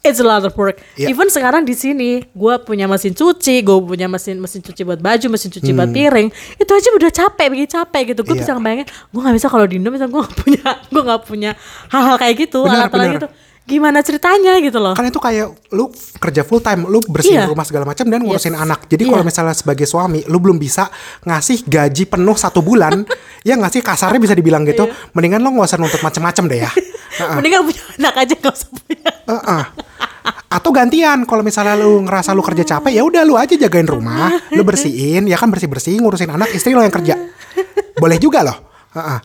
it's a lot of work Iya. even sekarang di sini gue punya mesin cuci gue punya mesin mesin cuci buat baju mesin cuci buat piring itu aja udah capek bikin capek gitu gue Hmm. Iya. bisa ngebayangin gue nggak bisa kalau di Indo misalnya gue nggak punya (laughs) gue nggak punya hal-hal kayak gitu alat-alat gitu gimana ceritanya gitu loh kan itu kayak lu kerja full time, lu bersihin Iya. rumah segala macam dan ngurusin Yes. anak. Jadi Iya. kalau misalnya sebagai suami, lu belum bisa ngasih gaji penuh satu bulan, (laughs) ya nggak sih kasarnya bisa dibilang gitu. Iya. Mendingan lo nggak usah nuntut macam-macam deh ya. (laughs) Heeh. mendingan punya anak aja gak usah punya Heeh. Atau gantian kalau misalnya lu ngerasa lu kerja capek ya udah lu aja jagain rumah, lu bersihin, ya kan bersih-bersih ngurusin anak, istri lo yang kerja. Boleh juga loh. Heeh.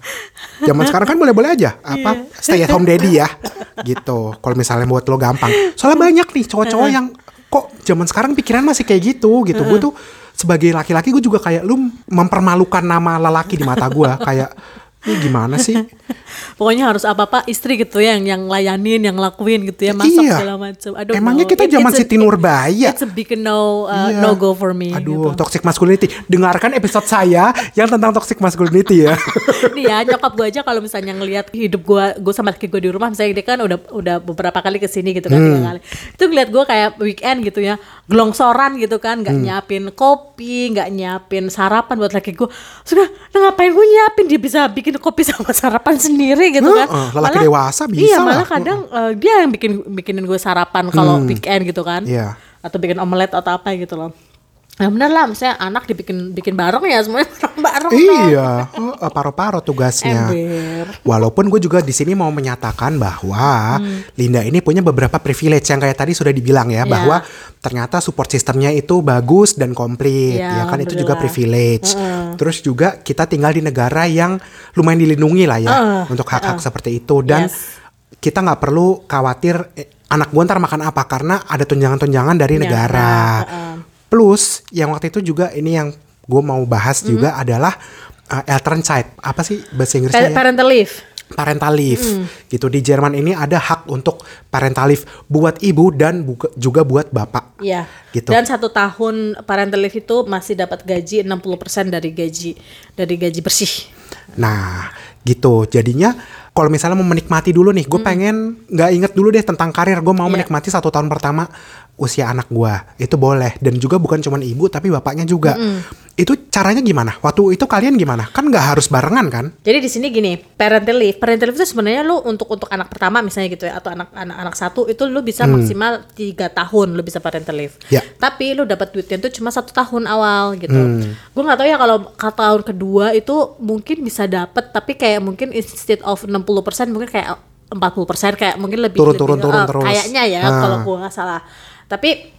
Zaman sekarang kan boleh-boleh aja apa stay at home daddy ya. Gitu. Kalau misalnya buat lo gampang. Soalnya banyak nih cowok-cowok yang kok zaman sekarang pikiran masih kayak gitu gitu. Gue tuh sebagai laki-laki gue juga kayak lu mempermalukan nama lelaki di mata gue kayak ini gimana sih? (laughs) Pokoknya harus apa-apa istri gitu ya yang yang layanin, yang lakuin gitu ya, masak Iya. segala macam. Aduh. Emangnya kita zaman Siti Nurbaya? It's a big no uh, Iya. no go for me Aduh, gitu. toxic masculinity. Dengarkan episode saya yang tentang toxic masculinity ya. (laughs) Nih ya nyokap gue aja kalau misalnya ngelihat hidup gue, gue sama laki gue di rumah, misalnya dia kan udah udah beberapa kali ke sini gitu kan, Hmm. tiga kali. Itu ngeliat gue kayak weekend gitu ya, gelongsoran gitu kan, Hmm. nggak nyiapin kopi, nggak nyiapin sarapan buat laki gue. Sudah, nah ngapain gue nyiapin? Dia bisa bikin kopi sama sarapan sendiri gitu kan. Heeh, lelaki dewasa bisa Iya, lah. malah kadang eh, dia yang bikin bikinin gue sarapan kalau weekend gitu kan. Iya. Atau bikin omelet atau apa gitu loh. Ya bener lah, misalnya anak dibikin bikin bareng ya semuanya bareng-bareng. dong. iya, Heeh, paro-paro tugasnya. Ember. Walaupun gue juga di sini mau menyatakan bahwa Linda ini punya beberapa privilege yang kayak tadi sudah dibilang ya, Iya. bahwa ternyata support sistemnya itu bagus dan komplit, Iya, ya kan itu juga privilege. Terus juga kita tinggal di negara yang lumayan dilindungi lah ya Heeh, untuk hak-hak seperti itu dan Yes. kita nggak perlu khawatir eh, anak gue ntar makan apa karena ada tunjangan-tunjangan dari Iya, negara. heeh. Plus yang waktu itu juga ini yang gue mau bahas Hmm. juga adalah uh, Elternside. Apa sih bahasa Pa- Inggrisnya? ya? Parental leave. parental leave Hmm. gitu di Jerman ini ada hak untuk parental leave buat ibu dan buka- juga buat bapak Iya. Gitu. Dan satu tahun parental leave itu masih dapat gaji 60% dari gaji dari gaji bersih. nah gitu jadinya kalau misalnya mau menikmati dulu nih gue pengen nggak inget dulu deh tentang karir gue mau. Iya. menikmati satu tahun pertama usia anak gua itu boleh dan juga bukan cuma ibu tapi bapaknya juga itu caranya gimana waktu itu kalian gimana kan nggak harus barengan kan Jadi di sini gini, parental leave. Parental leave itu sebenarnya lu untuk untuk anak pertama misalnya gitu ya atau anak anak anak satu itu lu bisa maksimal tiga tahun lu bisa parental leave. Hmm. Ya. Tapi lu dapat duitnya itu cuma satu tahun awal gitu. Hmm. Gue nggak tahu ya kalau ke tahun kedua itu mungkin bisa dapat tapi kayak mungkin instead of 60% mungkin kayak 40% kayak mungkin lebih Turun, lebih, turun, turun eh, terus. Kayaknya ya Ah. kalau gue nggak salah. Tapi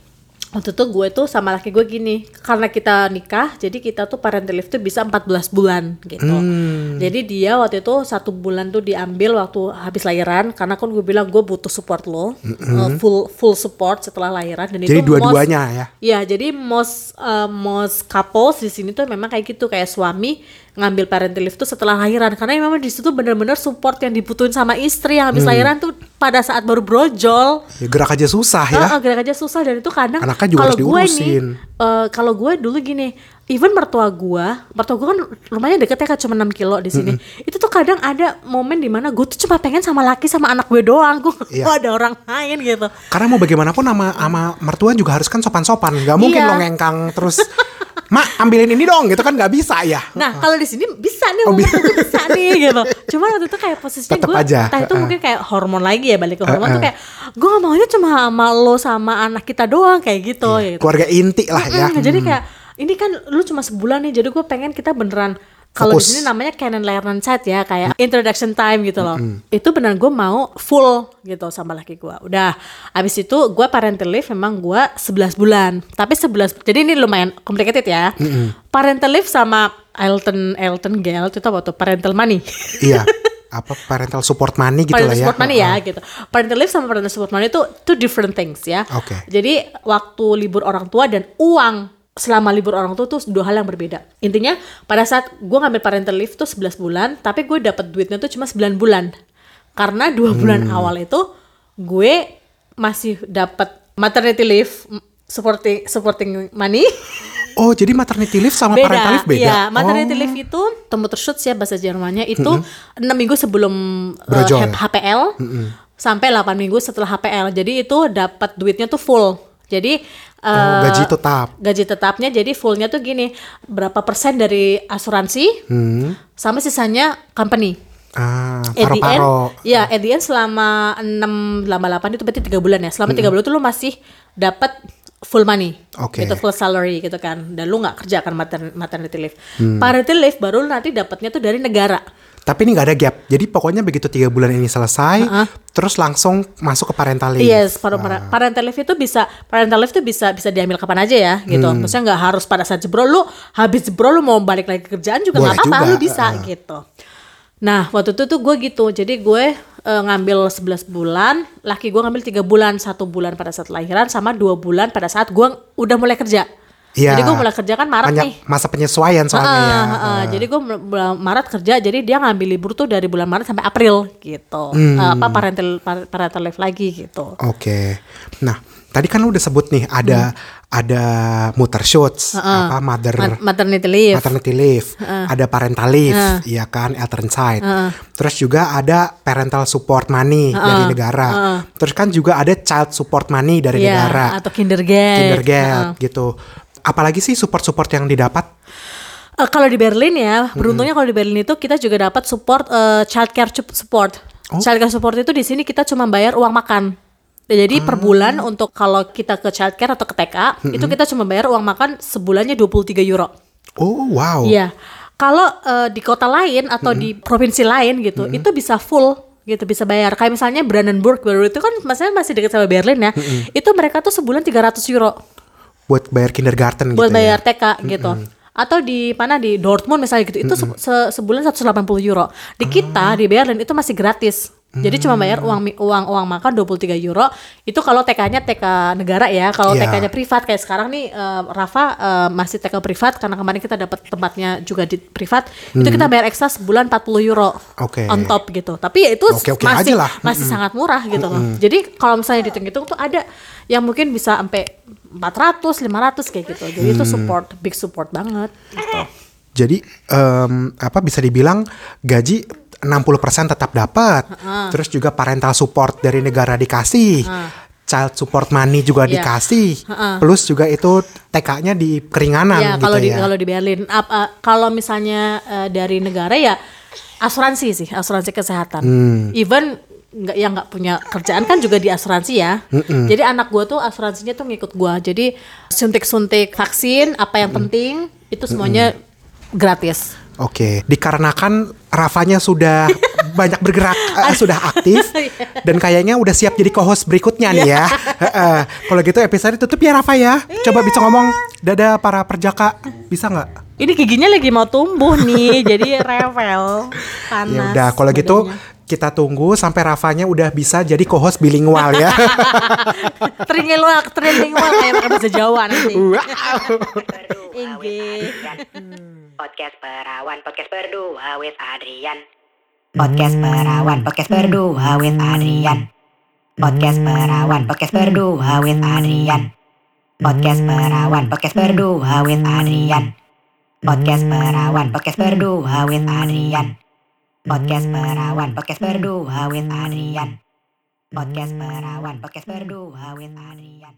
waktu itu gue tuh sama laki gue gini karena kita nikah jadi kita tuh parental leave tuh bisa 14 bulan gitu. Hmm. jadi dia waktu itu satu bulan tuh diambil waktu habis lahiran karena kan gue bilang gue butuh support lo uh, full full support setelah lahiran dan jadi itu dua-duanya ya? Iya, jadi most uh, most couples di sini tuh memang kayak gitu kayak suami ngambil parental leave tuh setelah lahiran karena memang di situ bener-bener support yang dibutuhin sama istri yang habis Hmm. lahiran tuh pada saat baru brojol. Ya, gerak aja susah ya Heeh, gerak aja susah dan itu kadang kalau gue nih eh, kalau gue dulu gini even mertua gue mertua gue kan lumayan deket ya kan cuma 6 kilo di sini itu tuh kadang ada momen di mana gue tuh cuma pengen sama laki sama anak gue doang gue Iya. gak ada orang lain gitu karena mau bagaimanapun sama sama mertua juga harus kan sopan-sopan nggak mungkin Iya. lo ngengkang terus mak ambilin ini dong gitu kan nggak bisa ya Nah kalau di sini bisa nih, Oh, bisa. bisa nih gitu. Cuma waktu itu kayak posisinya gue, aja. entah itu Uh-uh. mungkin kayak hormon lagi ya balik ke hormon tuh Uh-uh. kayak gue gak maunya cuma sama lo sama anak kita doang kayak gitu. gitu. keluarga inti lah ya Mm, Jadi kayak ini kan lu cuma sebulan nih, jadi gue pengen kita beneran kalau di sini namanya Canon Lernen Chat ya kayak introduction time gitu loh. Itu beneran gue mau full gitu sama laki gue. Udah, abis itu gue parental leave memang gue 11 bulan. Tapi 11 jadi ini lumayan complicated ya. Parental leave sama Elton Elton Gale itu apa tuh parental money. iya (laughs) apa parental support money gitu parental lah ya support money ya gitu. Parental leave sama parental support money itu two different things ya. Oke. Jadi waktu libur orang tua dan uang selama libur orang tua tuh dua hal yang berbeda. Intinya pada saat gue ngambil parental leave tuh 11 bulan, tapi gue dapat duitnya tuh cuma 9 bulan. Karena dua Hmm. bulan awal itu gue masih dapat maternity leave supporting supporting money. oh jadi maternity leave sama parental leave beda Iya, maternity oh. leave itu Mutterschutz ya bahasa Jermannya itu enam minggu sebelum uh, HPL sampai 8 minggu setelah HPL. Jadi itu dapat duitnya tuh full. Jadi Oh, uh, gaji tetap gaji tetapnya jadi fullnya tuh gini berapa persen dari asuransi Hmm. sama sisanya company. ah At the end, paro-paro ya at the end selama 6 selama 8 itu berarti tiga bulan ya. Selama tiga bulan itu lu masih dapat full money. Oke. Gitu full salary gitu kan. Dan lu nggak kerja kan mater- maternity leave. Hmm. Paternity leave baru lu nanti dapatnya tuh dari negara. Tapi ini nggak ada gap jadi pokoknya begitu tiga bulan ini selesai terus langsung masuk ke parental leave Yes, para, para- parental leave itu bisa parental leave itu bisa bisa diambil kapan aja ya gitu. Hmm. Maksudnya nggak harus pada saat jebrol lu habis jebrol lu mau balik lagi ke kerjaan juga nggak apa-apa lu bisa gitu. Nah, waktu itu tuh gue gitu. Jadi gue eh, ngambil 11 bulan, laki gue ngambil tiga bulan, satu bulan pada saat lahiran sama dua bulan pada saat gue udah mulai kerja. Iya. Jadi gue mulai kerja kan Maret Banyak nih. masa penyesuaian soalnya Heeh, ya heeh. Jadi gue Maret kerja, jadi dia ngambil libur tuh dari bulan Maret sampai April gitu. Hmm. Eh, apa parental par- parental leave lagi gitu. Oke. Nah, tadi kan lu udah sebut nih ada ada Mutterschutz, apa mother Ma- maternity leave. maternity leave, ada parental leave, ya kan, Elternside. Terus juga ada parental support money dari negara. Terus kan juga ada child support money dari Iya, negara. atau kindergarten. Kindergarten gitu. Apalagi sih support-support yang didapat? Eh, kalau di Berlin ya, beruntungnya kalau di Berlin itu kita juga dapat support eh, childcare sup- support. Oh. Childcare support itu di sini kita cuma bayar uang makan. Jadi per bulan untuk kalau kita ke childcare atau ke TK, itu kita cuma bayar uang makan sebulannya 23 euro. Oh, wow. Iya. Kalau eh, di kota lain atau di provinsi lain gitu, itu bisa full gitu bisa bayar. Kayak misalnya Brandenburg baru itu kan maksudnya masih dekat sama Berlin ya. Itu mereka tuh sebulan 300 euro Buat bayar kindergarten buat gitu bayar ya. TK gitu. Atau di mana di Dortmund misalnya gitu, itu se- se- sebulan 180 euro. Di kita di Berlin itu masih gratis. Jadi cuma bayar uang mi- uang uang makan 23 euro. Itu kalau TK-nya TK negara ya. Kalau Iya. TK-nya privat kayak sekarang nih eh, Rafa eh, masih TK privat karena kemarin kita dapat tempatnya juga di privat. Itu kita bayar ekstra sebulan 40 euro. Oke. On top gitu. Tapi ya itu Oke-oke masih aja lah. masih sangat murah gitu loh. Jadi kalau misalnya dihitung-hitung tuh ada yang mungkin bisa sampai 400, 500 kayak gitu. Jadi itu support, big support banget gitu. Jadi em, apa bisa dibilang gaji 60% tetap dapat. Terus juga parental support dari negara dikasih. child support money juga Iya. dikasih. Ha-ha. Plus juga itu TK-nya di keringanan gitu kalau di ya. kalau di Berlin uh, kalau misalnya uh, dari negara ya asuransi sih asuransi kesehatan Hmm. even nggak yang nggak punya kerjaan kan juga di asuransi ya jadi anak gua tuh asuransinya tuh ngikut gua jadi suntik-suntik vaksin apa yang penting itu semuanya gratis Oke, dikarenakan Rafanya sudah (laughs) banyak bergerak, eh, sudah aktif, (laughs) dan kayaknya udah siap jadi co-host berikutnya nih ya. (laughs) Heeh. Kalau gitu episode tutup ya Rafa ya. Coba bisa ngomong, dadah para perjaka, bisa nggak? ini giginya lagi mau tumbuh nih jadi revel panas Ya udah, kalau gitu kita tunggu sampai Rafanya udah bisa jadi co-host bilingual ya. trilingual trilingual kayak bahasa Jawa nanti Wow. Adrian. Podcast perawan, podcast berdua with Adrian. Podcast perawan, podcast berdua with Adrian. Podcast perawan, podcast berdua with Adrian. Podcast perawan, podcast berdua with Adrian. Podcast perawan, podcast berdua with Adrian. Podcast perawan, podcast berdua with Adrian. Podcast perawan, podcast berdua with Adrian.